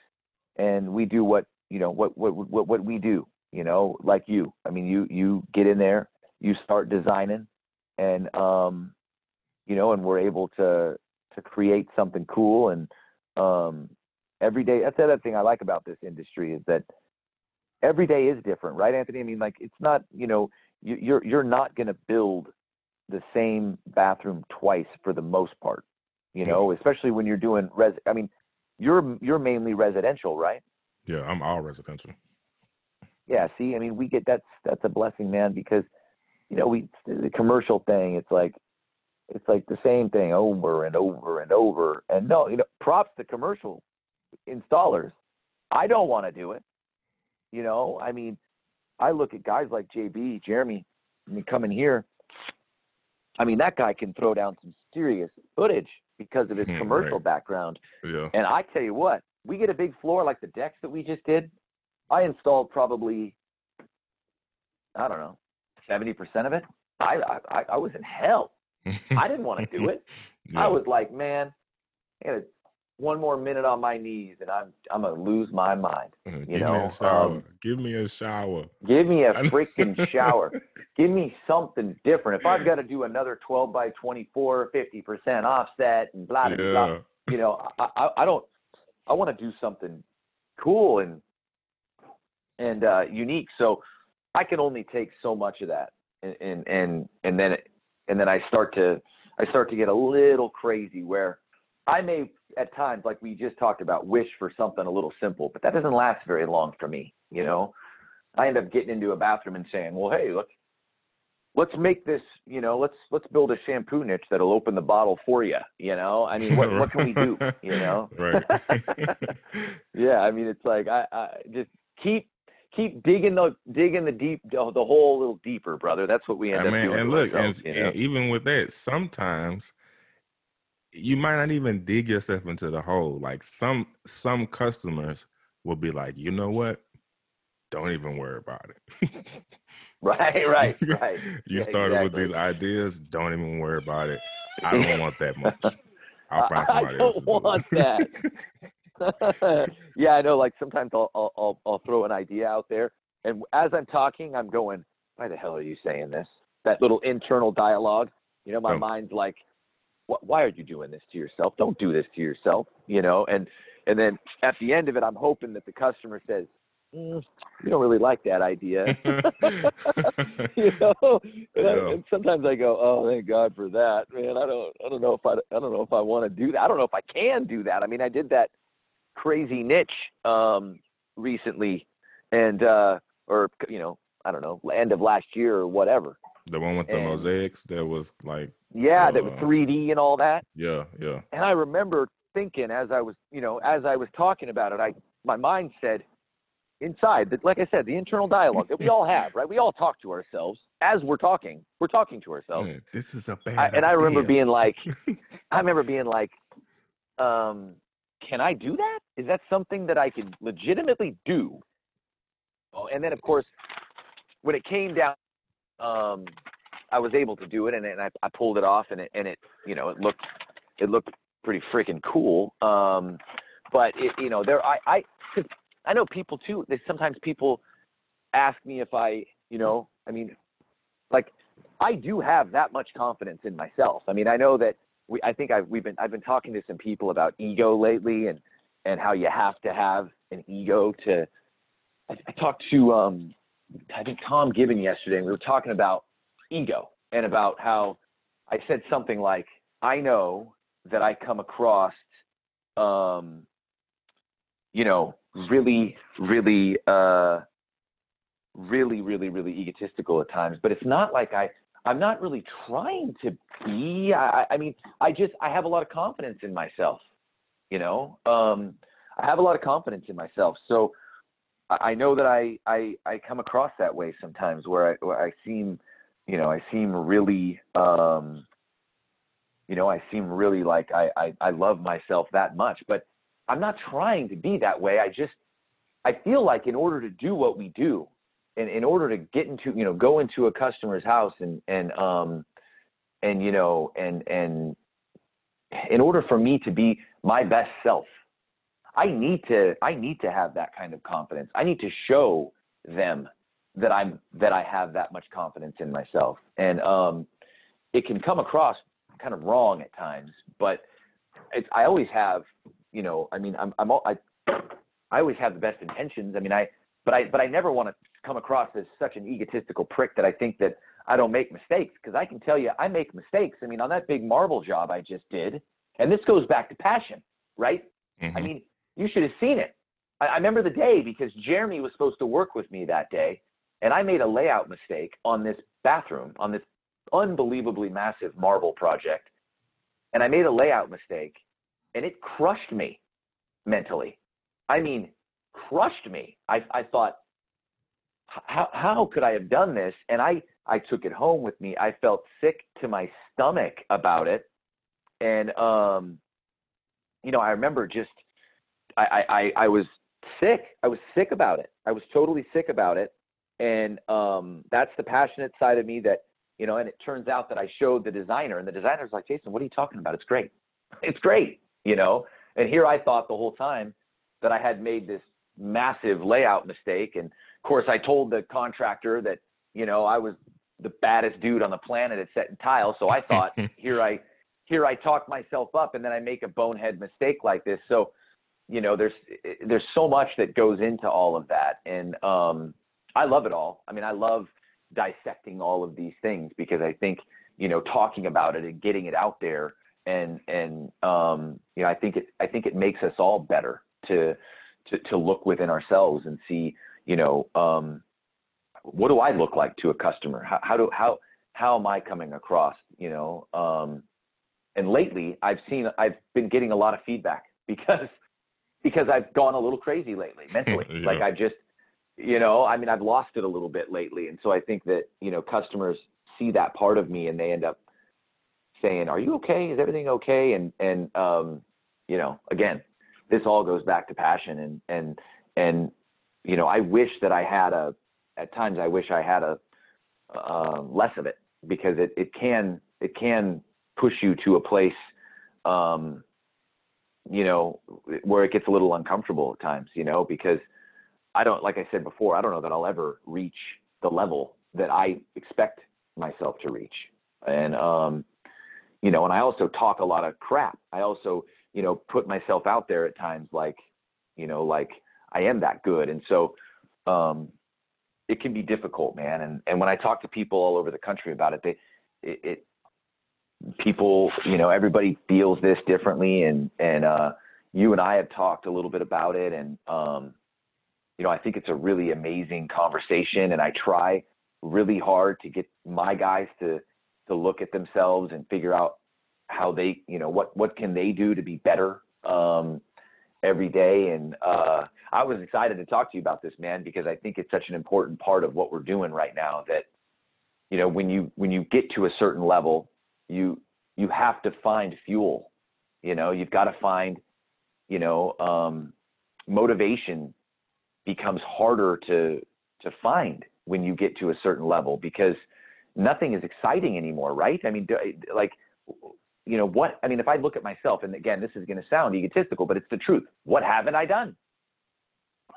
and we do what you know what what what, what we do you know like you. I mean you you get in there you start designing and um you know and we're able to to create something cool and um every day that's the other thing i like about this industry is that every day is different right anthony i mean like it's not you know you, you're you're not going to build the same bathroom twice for the most part. You know, especially when you're doing res. I mean, you're you're mainly residential, right? Yeah, I'm all residential. Yeah. See, I mean, we get that's that's a blessing, man, because you know we the commercial thing. It's like it's like the same thing over and over and over. And no, you know, props to commercial installers. I don't want to do it. You know, I mean, I look at guys like JB, Jeremy, I mean, coming here. I mean, that guy can throw down some serious footage because of his (laughs) commercial right. background. Yeah. And I tell you what, we get a big floor like the decks that we just did. I installed probably, I don't know, seventy percent of it. I, I I was in hell. (laughs) I didn't want to do it. (laughs) yeah. I was like, man, I gotta one more minute on my knees and I'm I'm gonna lose my mind. Uh, you give know, me a shower. Um, give me a shower. Give me a freaking shower. (laughs) Give me something different. If I've got to do another 12 by 24, 50 percent offset and blah blah yeah. blah, you know, I, I, I don't. I want to do something cool and and uh, unique. So I can only take so much of that, and and and, and then and then I start to I start to get a little crazy where I may at times, like we just talked about, wish for something a little simple, but that doesn't last very long for me. You know, I end up getting into a bathroom and saying, "Well, hey, let's let's make this. You know, let's let's build a shampoo niche that'll open the bottle for you. You know, I mean, what what can we do? You know, (laughs) right? (laughs) yeah, I mean, it's like I, I just keep keep digging the digging the deep the, the hole a little deeper, brother. That's what we end I up doing. And look, and, you know? and even with that, sometimes you might not even dig yourself into the hole. Like some some customers will be like, you know what? Don't even worry about it. (laughs) right, right, (laughs) right. you yeah, started exactly. with these ideas. Don't even worry about it. I don't (laughs) want that much. I'll find somebody I don't else. want that. yeah, I know. Like sometimes I'll, I'll I'll throw an idea out there, and as I'm talking, I'm going, "Why the hell are you saying this?" That little internal dialogue. You know, my oh. mind's like, why are you doing this to yourself? Don't do this to yourself, you know. And and then at the end of it, I'm hoping that the customer says, mm, "You don't really like that idea," (laughs) (laughs) you know. And, I, and, sometimes I go, "Oh, thank God for that, man. I don't, I don't know if I, I don't know if I want to do that. I don't know if I can do that. I mean, I did that crazy niche um, recently, and uh, or you know, I don't know, end of last year or whatever. The one with the and, mosaics that was like yeah, uh, that was 3D and all that. Yeah, yeah. And I remember thinking as I was, you know, as I was talking about it, I my mind said inside that like I said, the internal dialogue that we all (laughs) have, right? We all talk to ourselves as we're talking. We're talking to ourselves. Man, this is a bad I, And I remember being like (laughs) I remember being like um can I do that? Is that something that I can legitimately do? Oh, and then of course when it came down um I was able to do it, and, and I, I pulled it off, and it and it you know it looked it looked pretty freaking cool. Um, but it, you know there I I (laughs) I know people too. There's sometimes people ask me if I you know I mean like I do have that much confidence in myself. I mean, I know that we, I think I've, we've been, I've been talking to some people about ego lately and, and how you have to have an ego to, I, I talked to, um, I think Tom Gibbon yesterday, and we were talking about ego and about how I said something like, I know that I come across, um, you know, really, really, uh, really, really, really egotistical at times. But it's not like I, I'm not really trying to be. I, I mean, I just, I have a lot of confidence in myself. You know, um, I have a lot of confidence in myself. So I, I know that I, I, I come across that way sometimes, where I, where I seem, you know, I seem really, um, you know, I seem really like I, I, I love myself that much, but I'm not trying to be that way. I just, I feel like in order to do what we do, and in order to get into, you know, go into a customer's house and, and, um, and, you know, and, and in order for me to be my best self, I need to, I need to have that kind of confidence. I need to show them that I'm, that I have that much confidence in myself. And, um, it can come across kind of wrong at times, but it's, I always have, you know, I mean, I'm, I'm, I, I always have the best intentions. I mean, I, but I, but I never want to come across as such an egotistical prick that I think that I don't make mistakes because I can tell you I make mistakes. I mean, on that big marble job I just did, and this goes back to passion, right? Mm-hmm. I mean, you should have seen it. I, I remember the day because Jeremy was supposed to work with me that day, and I made a layout mistake on this bathroom, on this unbelievably massive marble project. And I made a layout mistake and it crushed me mentally. I mean, crushed me. I, I thought, how, how could I have done this? And I, I took it home with me. I felt sick to my stomach about it. And, um, you know, I remember just, I, I, I was sick. I was sick about it. I was totally sick about it. And um, that's the passionate side of me that you know, and it turns out that I showed the designer, and the designer's like, Jason, what are you talking about? It's great. (laughs) It's great, you know. And here I thought the whole time that I had made this massive layout mistake. And of course, I told the contractor that, you know, I was the baddest dude on the planet at setting tile. So I thought, (laughs) here I, here I talk myself up, and then I make a bonehead mistake like this. So, you know, there's there's so much that goes into all of that, and um, I love it all. I mean, I love dissecting all of these things because I think you know talking about it and getting it out there and and um, you know I think it I think it makes us all better to to to look within ourselves and see you know um, what do I look like to a customer how, how do how how am I coming across you know um, and lately I've seen I've been getting a lot of feedback (laughs) because because I've gone a little crazy lately mentally (laughs) yeah. like I just you know, I mean, I've lost it a little bit lately. And so I think that, you know, customers see that part of me and they end up saying, are you okay? Is everything okay? And, and, um, you know, again, this all goes back to passion and, and, and, you know, I wish that I had a, at times I wish I had a, uh, less of it because it, it can, it can push you to a place, um, you know, where it gets a little uncomfortable at times, you know, because, I don't, like I said before, I don't know that I'll ever reach the level that I expect myself to reach. And, um, you know, and I also talk a lot of crap. I also, you know, put myself out there at times like, you know, like I am that good. And so, um, it can be difficult, man. And, and when I talk to people all over the country about it, they, it, it people, you know, everybody feels this differently. And, and, uh, you and I have talked a little bit about it. And, um, you know, I think it's a really amazing conversation, and I try really hard to get my guys to to look at themselves and figure out how they, you know, what what can they do to be better um, every day. And uh, I was excited to talk to you about this, man, because I think it's such an important part of what we're doing right now. That you know, when you when you get to a certain level, you you have to find fuel. You know, you've got to find, you know, um, motivation becomes harder to to find when you get to a certain level because nothing is exciting anymore, right? I mean, like, you know, what? I mean, if I look at myself, and again, this is going to sound egotistical, but it's the truth. What haven't I done? (laughs)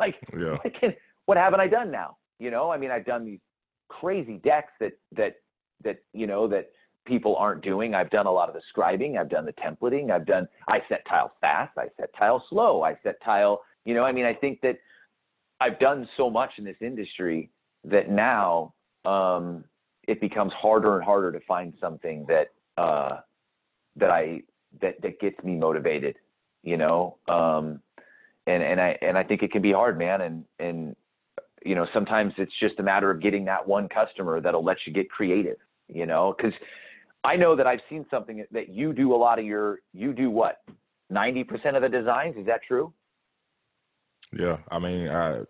Like, yeah. what, (laughs) can, what haven't I done now? You know, I mean, I've done these crazy decks that that that you know that people aren't doing. I've done a lot of the scribing. I've done the templating. I've done. I set tile fast. I set tile slow. I set tile. You know, I mean, I think that I've done so much in this industry that now um, it becomes harder and harder to find something that uh, that I that that gets me motivated. You know, um, and and I and I think it can be hard, man. And and you know, sometimes it's just a matter of getting that one customer that'll let you get creative. You know, because I know that I've seen something that you do a lot of your you do what 90% of the designs is that true yeah i mean i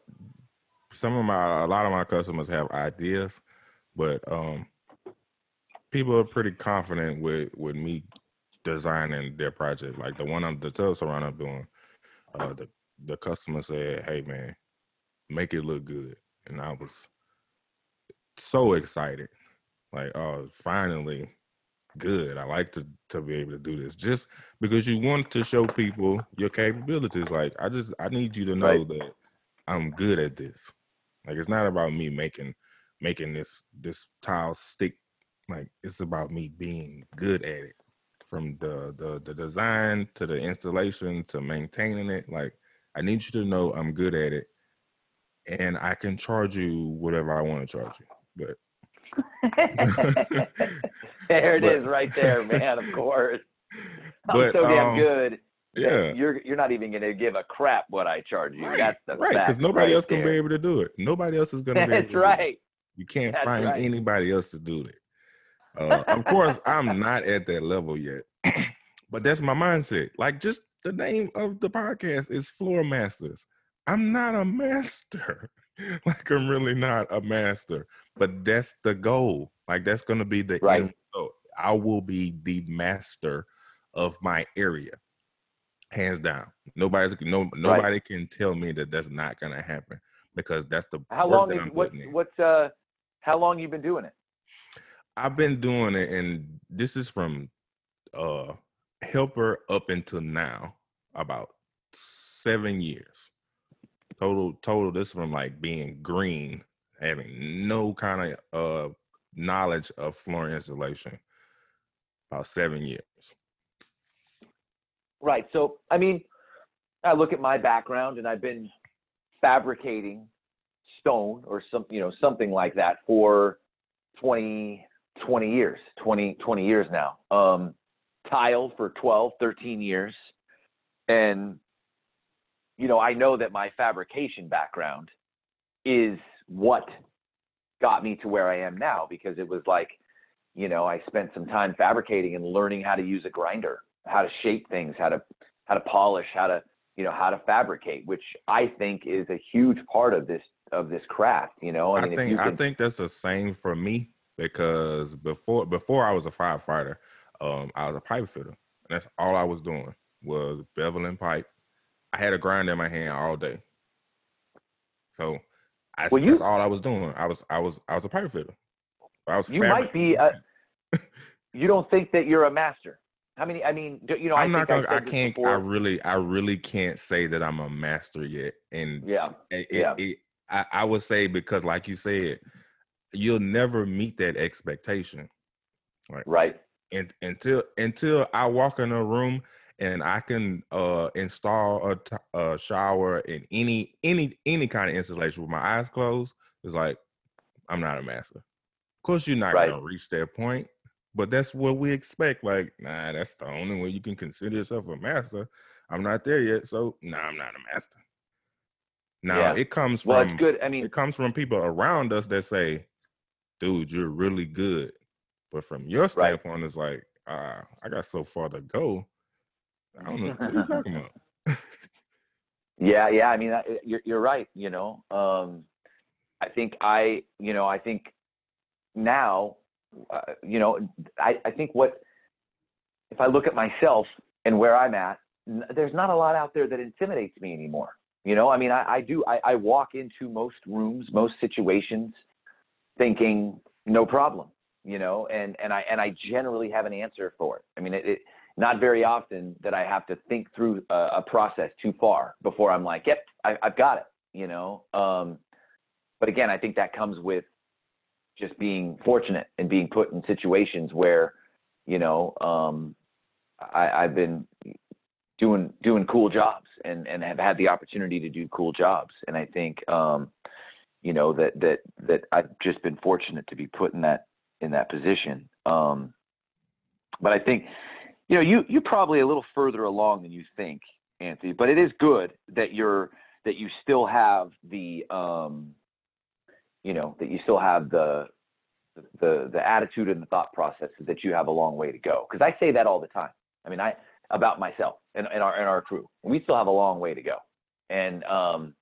some of my a lot of my customers have ideas but um people are pretty confident with with me designing their project. Like the one i'm the tub surround i'm doing uh the the customer said hey man make it look good. And i was so excited. Like oh finally good. I like to to be able to do this just because you want to show people your capabilities. Like I just I need you to know right. that I'm good at this. Like it's not about me making making this this tile stick. Like it's about me being good at it. From the the the design to the installation to maintaining it. Like I need you to know I'm good at it. And I can charge you whatever I want to charge you. But (laughs) there it but, is, right there, man. Of course. (laughs) I'm but, so damn um, good. Yeah, you're you're not even gonna give a crap what I charge you. Right, That's the right because nobody right else can be able to do it. Nobody else is gonna be. That's right. You can't That's find right. anybody else to do it. Uh, (laughs) of course, I'm not at that level yet, (clears throat) but that's my mindset. Like just the name of the podcast is Floor Masters. I'm not a master. (laughs) like I'm really not a master, but that's the goal. Like that's gonna be the right. end I will be the master of my area, hands down. Nobody's no nobody right. can tell me that that's not gonna happen because that's the how long is what what's uh how long you been doing it? I've been doing it, and this is from uh helper up until now about seven years total total this from like being green having no kind of uh knowledge of flooring installation about seven years. Right so i mean i look at my background and i've been fabricating stone or some you know something like that for 20 20 years 20 20 years now. Um tile for 12 13 years. And you know, I know that my fabrication background is what got me to where I am now because it was like, you know, I spent some time fabricating and learning how to use a grinder, how to shape things, how to how to polish, how to, you know, how to fabricate, which I think is a huge part of this of this craft, you know. I, mean, I think can... I think that's the same for me because before before I was a firefighter, um, I was a pipe fitter. And that's all I was doing was beveling pipe I had a grinder in my hand all day. So I, well, you, that's all I was doing. I was I was I was a pipe fitter. I was. You might be. A, (laughs) you don't think that you're a master? How many? I mean, you know, I'm I not gonna. I, I can't. Before. I really, I really can't say that I'm a master yet. And yeah, it, yeah. It, I, I would say because, like you said, you'll never meet that expectation. Right. Right. And until until I walk in a room and I can uh, install a, t- a shower in any any any kind of installation with my eyes closed, it's like I'm not a master. Of course, you're not right. gonna reach that point, but that's what we expect. Like, nah, that's the only way you can consider yourself a master. I'm not there yet, so nah, I'm not a master. Now yeah. it comes well, from good. I mean, it comes from people around us that say, "Dude, you're really good," but from your standpoint, right. it's like, uh, I got so far to go I don't know what are you talking about. (laughs) yeah, yeah. I mean, you're you're right. You know, um, I think I, you know, I think now, uh, you know, I I think what if I look at myself and where I'm at, n- there's not a lot out there that intimidates me anymore. You know, I mean, I, I do. I, I walk into most rooms, most situations, thinking no problem. You know, and and I and I generally have an answer for it. I mean, it, it not very often that I have to think through a, a process too far before I'm like, yep, I, have got it, you know? Um, but again, I think that comes with just being fortunate and being put in situations where, you know, um, I, I've been doing doing cool jobs and and have had the opportunity to do cool jobs. And I think, um, you know, that that that I've just been fortunate to be put in that in that position. Um, but I think, you know, you you're probably a little further along than you think, Anthony. But it is good that you're that you still have the um, you know that you still have the the the attitude and the thought process that you have a long way to go. Because i say that all the time. I mean i about myself and, and our and our crew. We still have a long way to go. And um,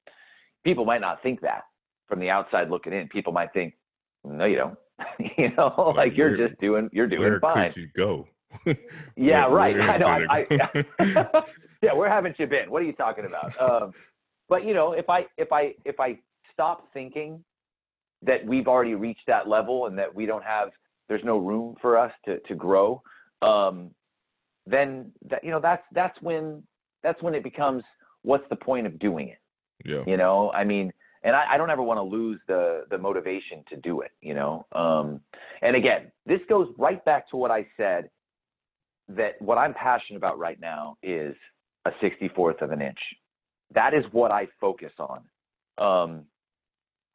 people might not think that from the outside looking in. People might think no you don't. (laughs) You know like you're where- just doing you're doing Where fine. could you go? (laughs) yeah Where- right where (laughs) i know I, I, (laughs) yeah, where haven't you been? What are you talking about? Um, but you know, if I if I if I stop thinking that we've already reached that level and that we don't have there's no room for us to to grow, um, then that you know that's that's when that's when it becomes what's the point of doing it? yeah. You know, I mean, and I, I don't ever want to lose the the motivation to do it. You know, um, and again, this goes right back to what I said that what I'm passionate about right now is a 64th of an inch. That is what I focus on. Um,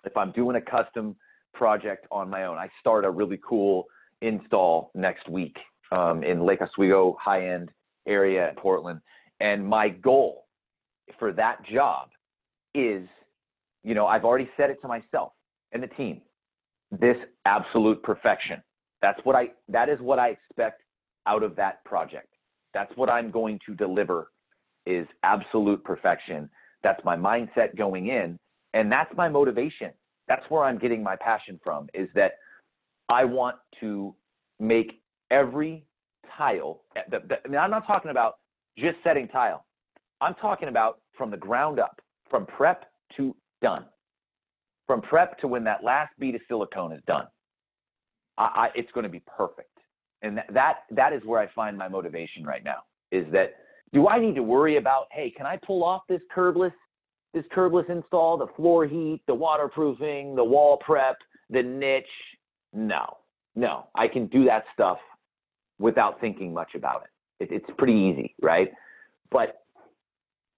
if I'm doing a custom project on my own, I start a really cool install next week um, in Lake Oswego high end area in Portland. And my goal for that job is, you know, I've already said it to myself and the team, this absolute perfection. That's what I, that is what I expect out of that project. That's what I'm going to deliver is absolute perfection. That's my mindset going in. And that's my motivation. That's where I'm getting my passion from is that I want to make every tile. The, the, I mean, I'm not talking about just setting tile. I'm talking about from the ground up, from prep to done, from prep to when that last bead of silicone is done. I, I, it's going to be perfect. And that, that that is where I find my motivation right now. Is that do I need to worry about? Hey, can I pull off this curbless this curbless install, the floor heat, the waterproofing, the wall prep, the niche? No, no, I can do that stuff without thinking much about it. it it's pretty easy, right? But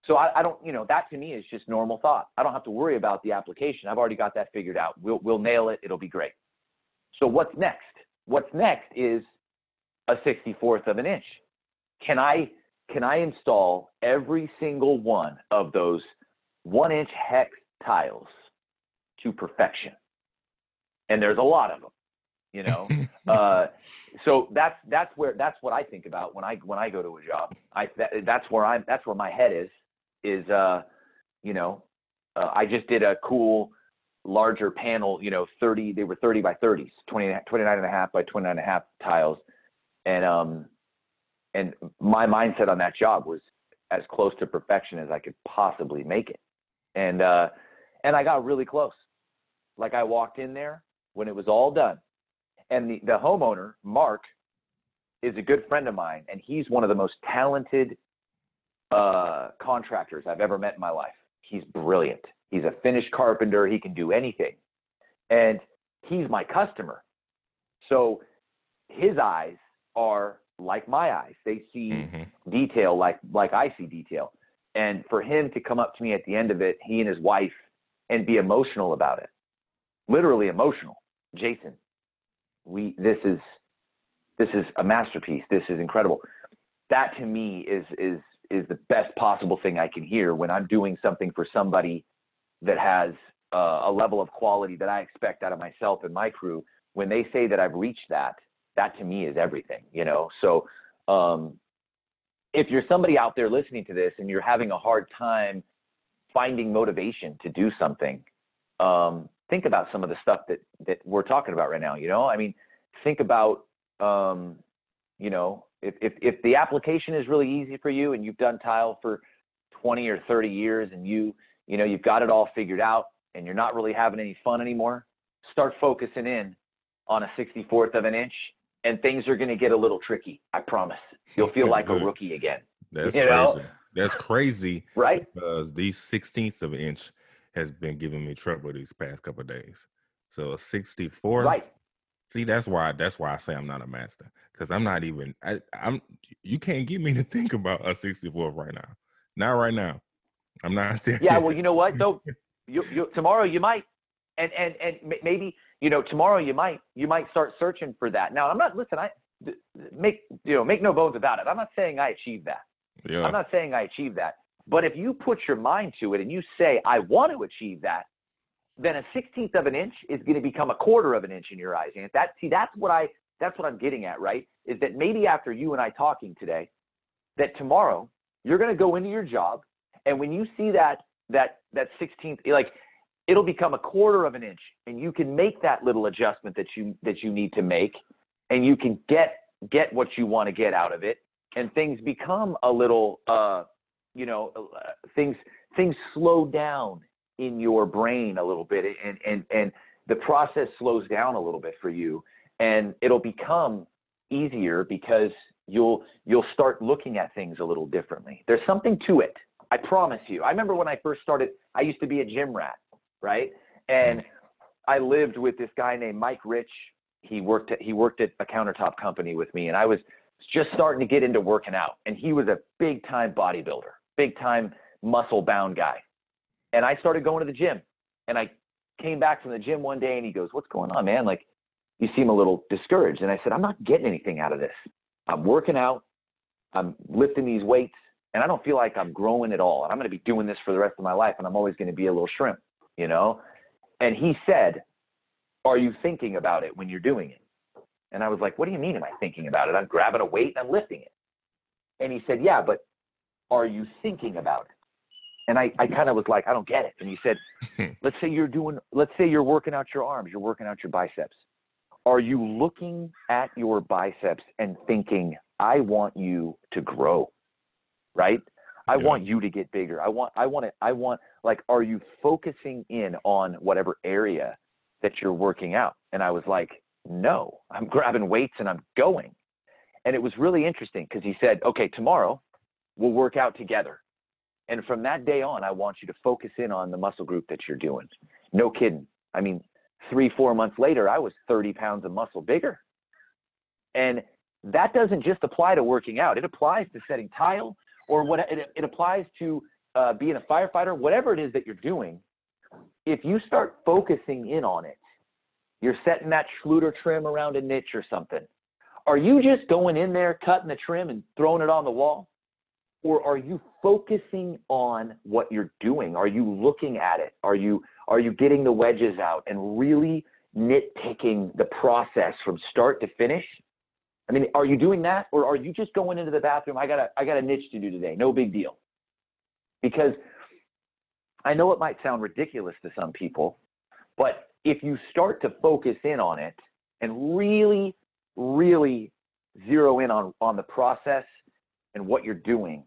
so I, I, don't, you know, that to me is just normal thought. I don't have to worry about the application. I've already got that figured out. We'll we'll nail it. It'll be great. So what's next? What's next is a 64th of an inch. Can I can I install every single one of those one inch hex tiles to perfection? And there's a lot of them, you know. (laughs) uh, so that's that's where that's what I think about when I when I go to a job. I that, that's where I'm that's where my head is is uh, you know uh, I just did a cool larger panel, you know, 30 they were 30 by 30s, 20 29 and a half by 29 and a half tiles and um and my mindset on that job was as close to perfection as I could possibly make it. And uh and I got really close. Like I walked in there when it was all done. And the, the homeowner, Mark, is a good friend of mine, and he's one of the most talented uh, contractors I've ever met in my life. He's brilliant. He's a finished carpenter. He can do anything. And he's my customer. So his eyes are like my eyes. They see Mhm. detail like like I see detail. And for him to come up to me at the end of it, he and his wife, and be emotional about it, literally emotional. Jason, we this is this is a masterpiece. This is incredible. That to me is is is the best possible thing I can hear when I'm doing something for somebody that has uh, a level of quality that I expect out of myself and my crew. When they say that I've reached that, that to me is everything, you know. So um, if you're somebody out there listening to this and you're having a hard time finding motivation to do something, um, think about some of the stuff that that we're talking about right now. You know, I mean, think about um, you know if, if if the application is really easy for you and you've done tile for 20 or 30 years and you you know you've got it all figured out and you're not really having any fun anymore, start focusing in on a 64th of an inch and things are going to get a little tricky. I promise. You'll feel like a (laughs) rookie again, That's You crazy. know? That's crazy right? because these sixteenths of an inch has been giving me trouble these past couple of days. So a 64. Right. See, that's why that's why I say I'm not a master because I'm not even. I, I'm. You can't get me to (laughs) think about a 64 right now. Not right now. I'm not (laughs) there. Yeah. Well, you know what? Though, you, you tomorrow you might, and and and maybe you know tomorrow you might you might start searching for that. Now I'm not. Listen, I make you know make no bones about it. I'm not saying I achieved that. Yeah. I'm not saying I achieved that. But if you put your mind to it and you say I want to achieve that, then a sixteenth of an inch is going to become a quarter of an inch in your eyes. And that see, that's what I that's what I'm getting at, right? Is that maybe after you and I talking today, that tomorrow you're going to go into your job, and when you see that that that sixteenth, like it'll become a quarter of an inch, and you can make that little adjustment that you that you need to make, and you can get get what you want to get out of it, and things become a little, uh, you know, uh, things things slow down in your brain a little bit and and and the process slows down a little bit for you and it'll become easier because you'll you'll start looking at things a little differently. There's something to it i promise you. I remember when i first started i used to be a gym rat right mm-hmm. and i lived with this guy named mike rich he worked at he worked at a countertop company with me and i was just starting to get into working out and he was a big time bodybuilder big time muscle bound guy and I started going to the gym. And I came back from the gym one day and he goes, What's going on, man? Like, you seem a little discouraged. And I said, I'm not getting anything out of this. I'm working out, I'm lifting these weights, and I don't feel like I'm growing at all. And I'm going to be doing this for the rest of my life, and I'm always going to be a little shrimp, you know? And he said, Are you thinking about it when you're doing it? And I was like, What do you mean, am I thinking about it? I'm grabbing a weight and I'm lifting it. And he said, Yeah, but are you thinking about it? and I, I kind of was like, I don't get it. And he said, (laughs) let's say you're doing, let's say you're working out your arms, you're working out your biceps. Are you looking at your biceps and thinking, I want you to grow, right? I yeah. want you to get bigger. I want, I want it. I want, like, are you focusing in on whatever area that you're working out? And I was like, no, I'm (laughs) grabbing weights and I'm going. And it was really interesting because he said, okay, tomorrow we'll work out together and from that day on, I want you to focus in on the muscle group that you're doing. No kidding. I mean, three, four months later, I was 30 pounds of muscle bigger. And that doesn't just apply to working out, it applies to setting tile or what it, it applies to uh, being a firefighter, whatever it is that you're doing. If you start focusing in on it, you're setting that Schluter trim around a niche or something. Are you just going in there, cutting the trim and throwing it on the wall? or are you focusing on what you're doing are you looking at it are you are you getting the wedges out and really nitpicking the process from start to finish i mean are you doing that or are you just going into the bathroom i got a i got a niche to do today no big deal because i know it might sound ridiculous to some people but if you start to focus in on it and really really zero in on on the process and what you're doing,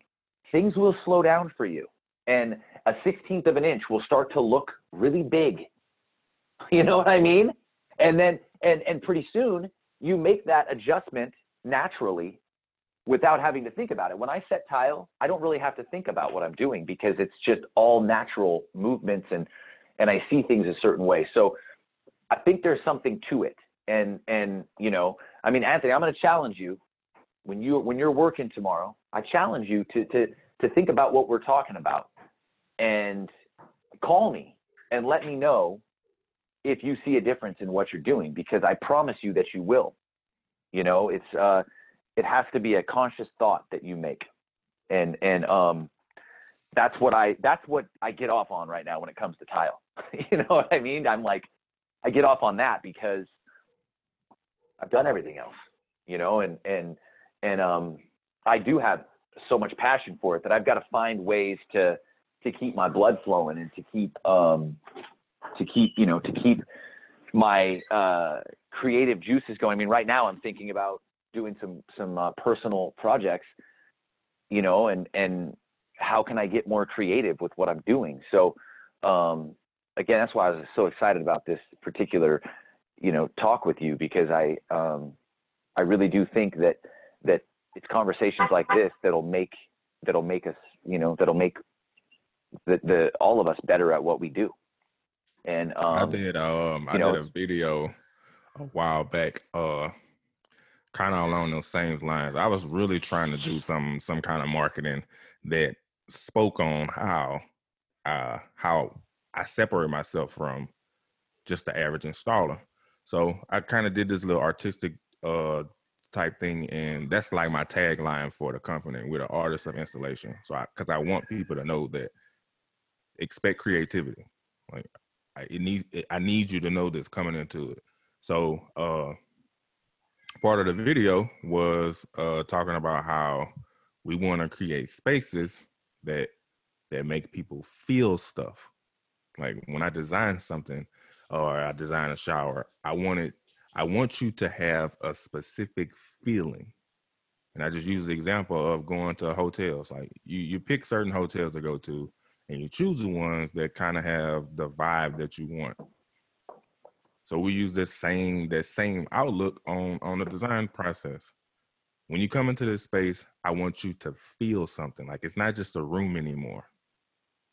things will slow down for you. And a 16th of an inch will start to look really big. (laughs) You know what I mean? And then, and, and pretty soon you make that adjustment naturally without having to think about it. When I set tile, I don't really have to think about what I'm doing because it's just all natural movements and, and I see things a certain way. So I think there's something to it. And, and, you know, I mean, Anthony, I'm going to challenge you when you, when you're working tomorrow, I challenge you to to to think about what we're talking about and call me and let me know if you see a difference in what you're doing because I promise you that you will. You know, it's uh it has to be a conscious thought that you make. And and um that's what I that's what I get off on right now when it comes to tile. (laughs) you know what I mean? I'm like I get off on that because I've done everything else, you know, and and and um I do have so much passion for it that I've got to find ways to to keep my blood flowing and to keep um to keep you know to keep my uh creative juices going. I mean, right now I'm thinking about doing some some uh, personal projects, you know, and and how can I get more creative with what I'm doing? So um again, that's why I was so excited about this particular you know talk with you because I um I really do think that that it's conversations like this that'll make that'll make us you know that'll make the, the all of us better at what we do And um, I did um I know, did a video a while back, uh kind of along those same lines. I was really trying to do some some kind of marketing that spoke on how uh how I separate myself from just the average installer. So I kind of did this little artistic uh type thing and that's like my tagline for the company we're the artists of installation so i because i want people to know that expect creativity like it needs i need you to know this coming into it so uh part of the video was uh talking about how we want to create spaces that that make people feel stuff like when i design something or i design a shower i want it I want you to have a specific feeling. And I just use the example of going to hotels. Like you, you pick certain hotels to go to, and you choose the ones that kind of have the vibe that you want. So we use this same that same outlook on on the design process. When you come into this space, I want you to feel something. Like it's not just a room anymore.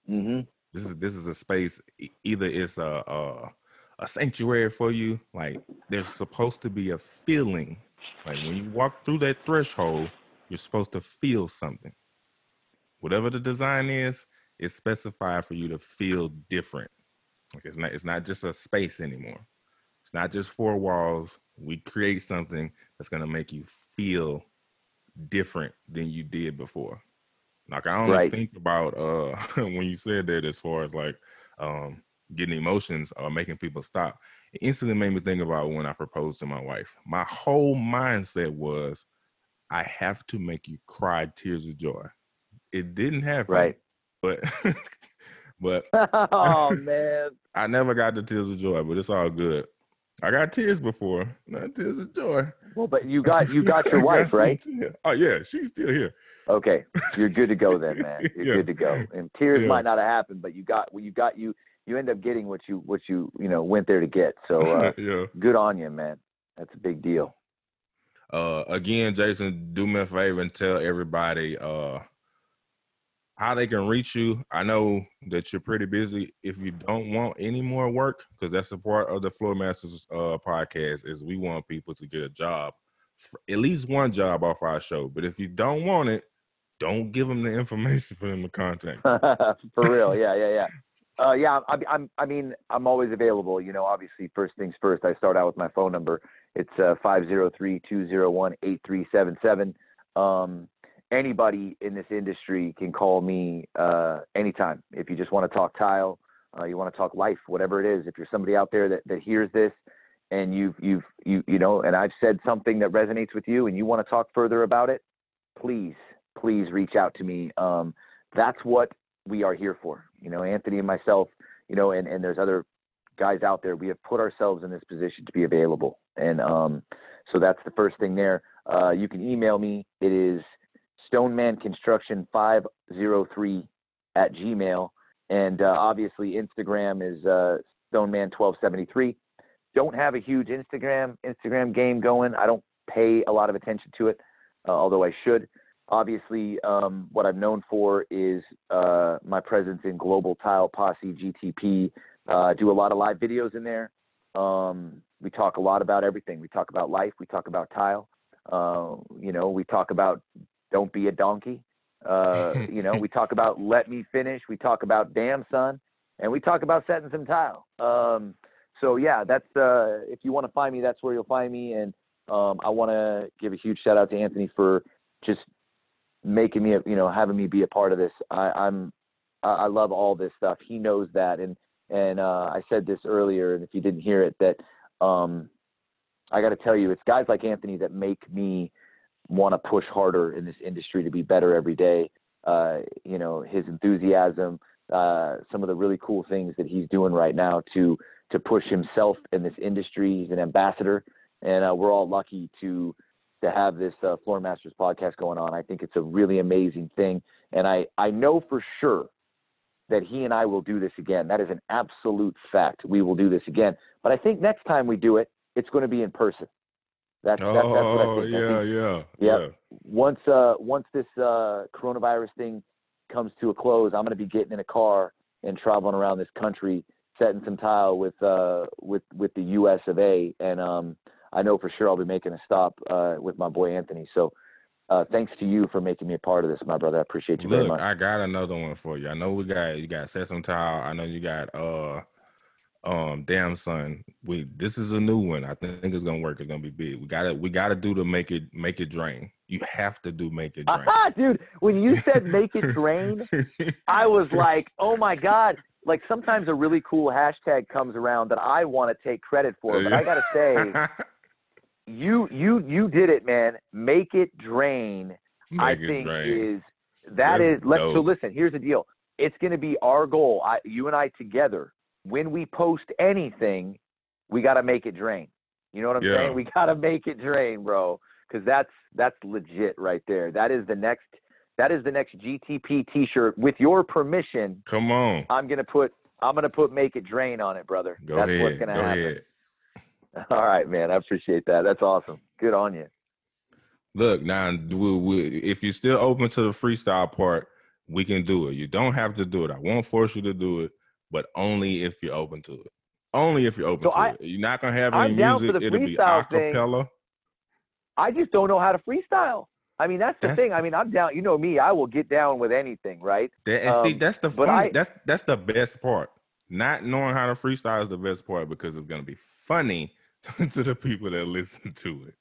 Mm-hmm. This is this is a space. Either it's a, a a sanctuary for you. Like there's supposed to be a feeling. Like when you walk through that threshold, you're supposed to feel something. Whatever the design is, it's specified for you to feel different. Like it's not it's not just a space anymore. It's not just four walls. We create something that's gonna make you feel different than you did before. Like I only Right. think about uh (laughs) when you said that as far as like um getting emotions or making people stop. It instantly made me think about when I proposed to my wife. My whole mindset was I have to make you cry tears of joy. It didn't happen. Right. But (laughs) but (laughs) oh man. (laughs) I never got the tears of joy, but it's all good. I got tears before, not tears of joy. Well, but you got you got your wife, some right? tears. Oh yeah, she's still here. Okay, you're good to go then, man. You're Yeah. good to go. And tears Yeah. might not have happened, but you got you got you you end up getting what you what you you know went there to get. So uh, yeah. good on you, man. That's a big deal. Uh, again, Jason, do me a favor and tell everybody uh how they can reach you. I know that you're pretty busy. If you don't want any more work, because that's a part of the Floor Masters uh podcast, is we want people to get a job, at least one job off our show. But if you don't want it, don't give them the information for them to contact. (laughs) For real, yeah, yeah, yeah. Uh, yeah, I, I'm. I mean, I'm always available. You know, obviously, first things first. I start out with my phone number. It's uh, five zero three two zero one eight three seven seven. Um, anybody in this industry can call me uh, anytime. If you just want to talk tile, uh, you want to talk life, whatever it is. If you're somebody out there that, that hears this and you've you've you you know, and I've said something that resonates with you, and you want to talk further about it, please please reach out to me. Um, that's what we are here for. You know, Anthony and myself, you know, and, and there's other guys out there. We have put ourselves in this position to be available. And um, so that's the first thing there. Uh, you can email me. It is stonemanconstruction503 at gmail. And uh, obviously Instagram is uh, stoneman1273. Don't have a huge Instagram Instagram game going. I don't pay a lot of attention to it, uh, although I should obviously um, what i'm known for is uh, my presence in global tile posse gtp uh, do a lot of live videos in there um, we talk a lot about everything we talk about life we talk about tile uh, you know we talk about don't be a donkey. Uh, (laughs) you know we talk about let me finish. We talk about damn son and we talk about setting some tile. Um, so yeah that's uh, if you want to find me that's where you'll find me. And um, i want to give a huge shout out to anthony for just making me, you know, having me be a part of this. I, I'm, I love all this stuff. He knows that, and and uh, I said this earlier, and if you didn't hear it, that um, I got to tell you, it's guys like Anthony that make me want to push harder in this industry to be better every day. Uh, you know, his enthusiasm, uh, some of the really cool things that he's doing right now to to push himself in this industry. He's an ambassador, and uh, we're all lucky to to have this uh, Floor Masters podcast going on. I think it's a really amazing thing, and I I know for sure that he and I will do this again. That is an absolute fact. We will do this again. But I think next time we do it, it's going to be in person. That's that, that's what I Oh think. I yeah, think yeah, Yep. yeah. once uh once this uh coronavirus thing comes to a close, I'm going to be getting in a car and traveling around this country setting some tile with uh with with the U.S. of A. And um, I know for sure I'll be making a stop uh, with my boy Anthony. So uh, thanks to you for making me a part of this, my brother. I appreciate you Look, very much. I got another one for you. I know we got you got set some tile. I know you got uh um damn son. We this is a new one. I think it's gonna work. It's gonna be big. We gotta we gotta do to make it make it drain. You have to do make it drain. Ah, (laughs) dude, when you said make it drain, I was like, oh my God. Like sometimes a really cool hashtag comes around that I want to take credit for, but I gotta say, (laughs) you you you did it, man. Make it drain. I it think drain. is that That's is so listen, here's the deal. It's gonna be our goal. I you and I together, when we post anything, we gotta make it drain. You know what I'm Yeah. saying? We gotta make it drain, bro. Cause that's that's legit right there. That is the next that is the next GTP t-shirt. With your permission, Come on. I'm gonna put I'm gonna put make it drain on it, brother. Go that's ahead. what's gonna Go happen. ahead. (laughs) All right, man. I appreciate that. That's awesome. Good on you. Look, now we, we, if you're still open to the freestyle part, we can do it. You don't have to do it. I won't force you to do it, but only if you're open to it. Only if you're open So to I- it. You're not gonna have any music. It'll be freestyle thing. acapella. I just don't know how to freestyle. I mean, that's the That's- thing. I mean, I'm down. You know me. I will get down with anything, right? That, and see, Um, that's the funny. I- that's that's the best part. Not knowing how to freestyle is the best part because it's gonna be funny (laughs) to the people that listen to it.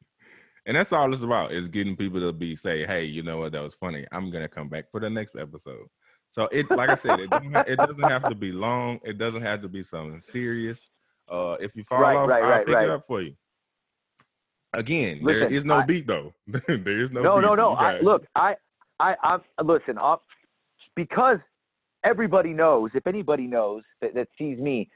And that's all it's about is getting people to be say, "Hey, you know what? That was funny. I'm gonna come back for the next episode." So it, like I said, it, don't ha- it doesn't have to be long. It doesn't have to be something serious. Uh, if you fall Right, off, right, I'll right, pick it up for you. Again, there Listen, is no I- beat though. (laughs) there is no. No, beat, no, so no. I, look, I, I, I listen. i because everybody knows. If anybody knows that, that sees me,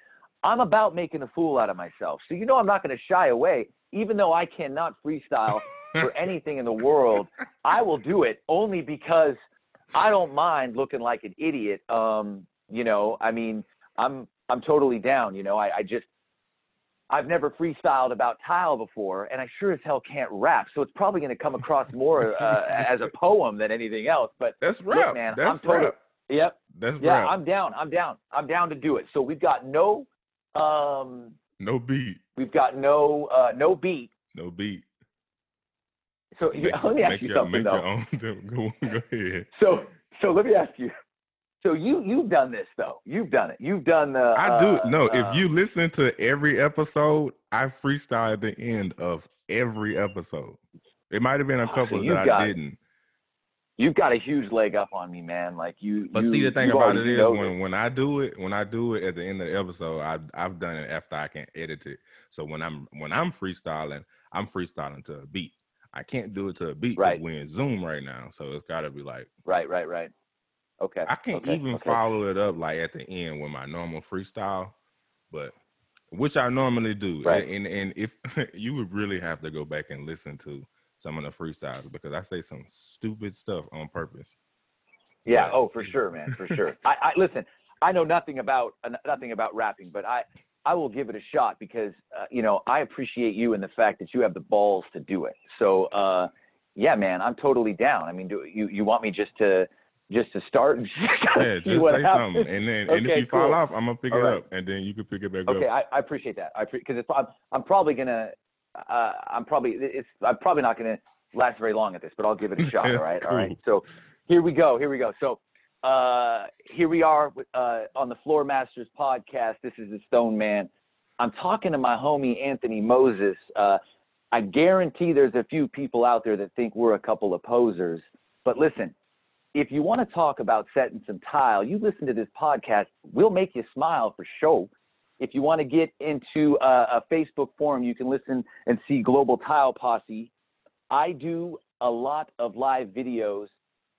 I'm about making a fool out of myself. So you know, I'm not going to shy away, even though I cannot freestyle for anything in the world. I will do it only because I don't mind looking like an idiot. Um, you know, I mean, I'm I'm totally down. You know, I, I just I've never freestyled about tile before, and I sure as hell can't rap. So it's probably going to come across more uh, (laughs) as a poem than anything else. But That's Look, rap. man, That's I'm totally- rap. yep, That's yeah, rap. I'm down. I'm down. I'm down to do it. So we've got no, um, no beat. we've got no, uh, no beat. No beat. So Make, (laughs) let me ask you your, something though. own. (laughs) Go, go (laughs) ahead. So so let me ask you. So you you've done this though. You've done it. You've done the. I do. uh, No, uh, if you listen to every episode, I freestyle at the end of every episode. It might have been a so couple you've that got- I didn't. you've got a huge leg up on me, man. Like you. But you, see, the thing about it is when when I do it, when I do it at the end of the episode, I I've done it after I can edit it. So when I'm when I'm freestyling, I'm freestyling to a beat. I can't do it to a beat because Right. we're in Zoom right now. So it's got to be like Right, right, right. Okay. I can't okay, even okay. follow it up like at the end with my normal freestyle, but which I normally do. Right. And and if (laughs) you would really have to go back and listen to some of the freestyles because I say some stupid stuff on purpose. Yeah. Yeah. Oh, for (laughs) sure, man. For sure. I, I listen. I know nothing about uh, nothing about rapping, but I I will give it a shot because uh, you know I appreciate you and the fact that you have the balls to do it. So uh, yeah, man, I'm totally down. I mean, do you you want me just to just to start and (laughs) Yeah, just say happens? something, and then and if Okay, you fall off, I'm gonna pick All it right. up, and then you can pick it back Okay, up. I, I appreciate that. I because it's I'm, I'm probably gonna uh, I'm probably it's I'm probably not gonna last very long at this, but I'll give it a shot. (laughs) all right, all right. So here we go. Here we go. So uh, here we are uh, on the Floor Masters podcast. This is the Stone Man. I'm talking to my homie Anthony Moses. Uh, I guarantee there's a few people out there that think we're a couple of posers. But listen, if you want to talk about setting some tile, you listen to this podcast. We'll make you smile for sure. If you want to get into a, a Facebook forum, you can listen and see Global Tile Posse. I do a lot of live videos,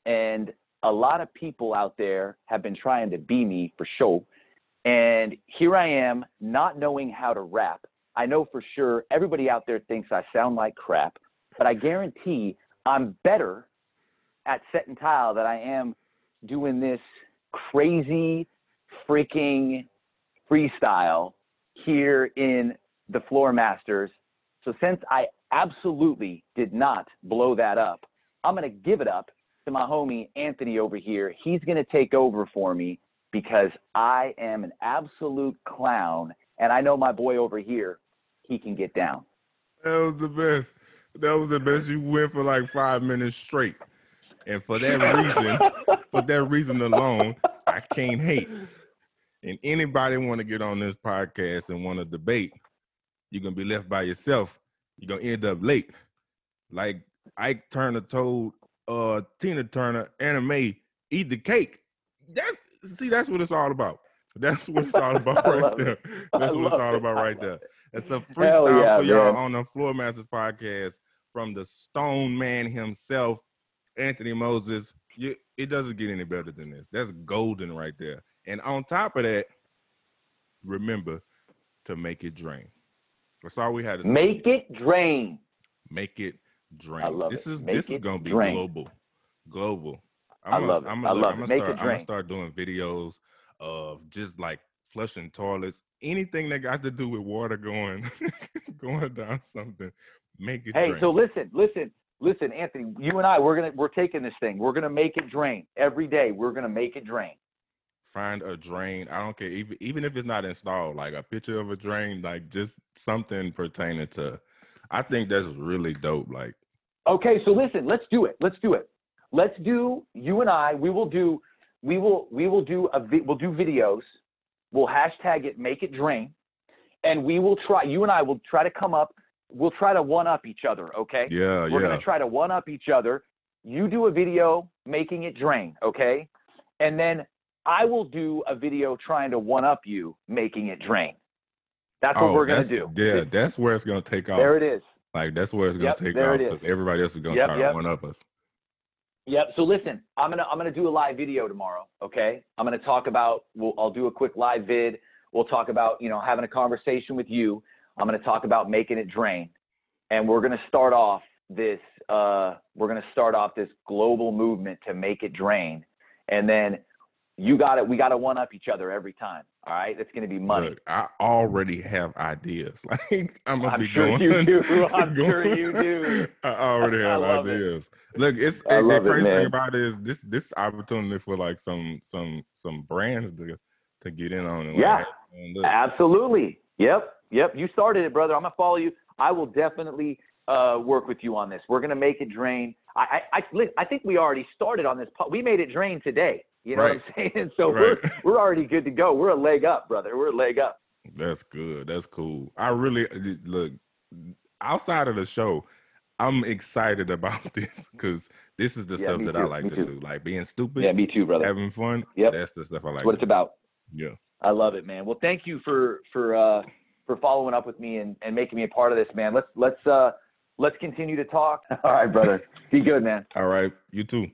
and a lot of people out there have been trying to be me for sure. And here I am, not knowing how to rap. I know for sure everybody out there thinks I sound like crap, but I guarantee I'm better at setting tile than I am doing this crazy freaking freestyle here in the Floor Masters. So since I absolutely did not blow that up, I'm going to give it up to my homie Anthony over here. He's going to take over for me because I am an absolute clown, and I know my boy over here, he can get down. That was the best. That was the best. You went for like five minutes straight, and for that reason, for that reason alone, I can't hate. And anybody want to get on this podcast and want to debate, you're gonna be left by yourself. You're gonna end up late. Like Ike Turner told uh Tina Turner, Anna Mae, eat the cake. That's see, that's what it's all about. That's what it's all about (laughs) right there. (laughs) That's what it's all about right there. It's a freestyle yeah, for y'all on the Floor Masters podcast from the Stone Man himself, Anthony Moses. You, it doesn't get any better than this. That's golden right there. And on top of that, remember to make it drain. That's all we had to say. Make it drain. Make it drain. this it. is make this is gonna be global. Global. I'm I gonna, love it. I'm gonna, I love I'm gonna start, I'm gonna start doing videos of just like flushing toilets, anything that got to do with water going (laughs) going down something. Make it. Hey, drain. so listen, listen, listen, Anthony. You and I, we're gonna we're taking this thing. We're gonna make it drain every day. We're gonna make it drain. Find a drain. I don't care, even even if it's not installed, like a picture of a drain, like just something pertaining to. I think that's really dope. Like, okay, so listen, let's do it. Let's do it. Let's do you and I. We will do. We will. We will do a. We'll do videos. We'll hashtag it. Make it drain, and we will try. You and I will try to come up we'll try to one up each other, okay? Yeah, We're yeah. gonna try to one up each other. You do a video making it drain, okay? And then I will do a video trying to one up you making it drain. That's what oh, we're gonna do. Yeah, that's where it's gonna take off. There it is. Like that's where it's gonna yep, take off because everybody else is gonna yep, try yep. to one up us. Yep. So listen, I'm gonna I'm gonna do a live video tomorrow. Okay. I'm gonna talk about. We'll, I'll do a quick live vid. We'll talk about you know having a conversation with you. I'm gonna talk about making it drain and we're going to start off this uh, we're going to start off this global movement to make it drain and then you got it we got to one up each other every time all right? It's going to be money. Look, i already have ideas. (laughs) Like i'm gonna I'm be sure going you do. (laughs) (laughs) I'm going, sure you do. I already have I ideas. It. look it's the crazy thing about it is this this opportunity for like some some some brands to to get in on it yeah. like, absolutely. Yep yep. You started it brother. I'm gonna follow you. I will definitely uh, work with you on this. We're going to make it drain. I, I, I, I, think we already started on this. We made it drain today. You know right. what I'm (laughs) saying? So right. we're, (laughs) we're already good to go. We're a leg up, brother. We're a leg up. That's good. That's cool. I really look outside of the show. I'm excited (laughs) about this because this is the yeah, stuff that too. I like me to too. do. Like being stupid. Yeah, me too, brother. Having fun. Yeah, That's the stuff I like. What it's about. Yeah. I love it, man. Well, thank you for for uh, for following up with me and, and making me a part of this, man. Let's let's uh let's continue to talk. All right, brother. Be good, man. All right. You too.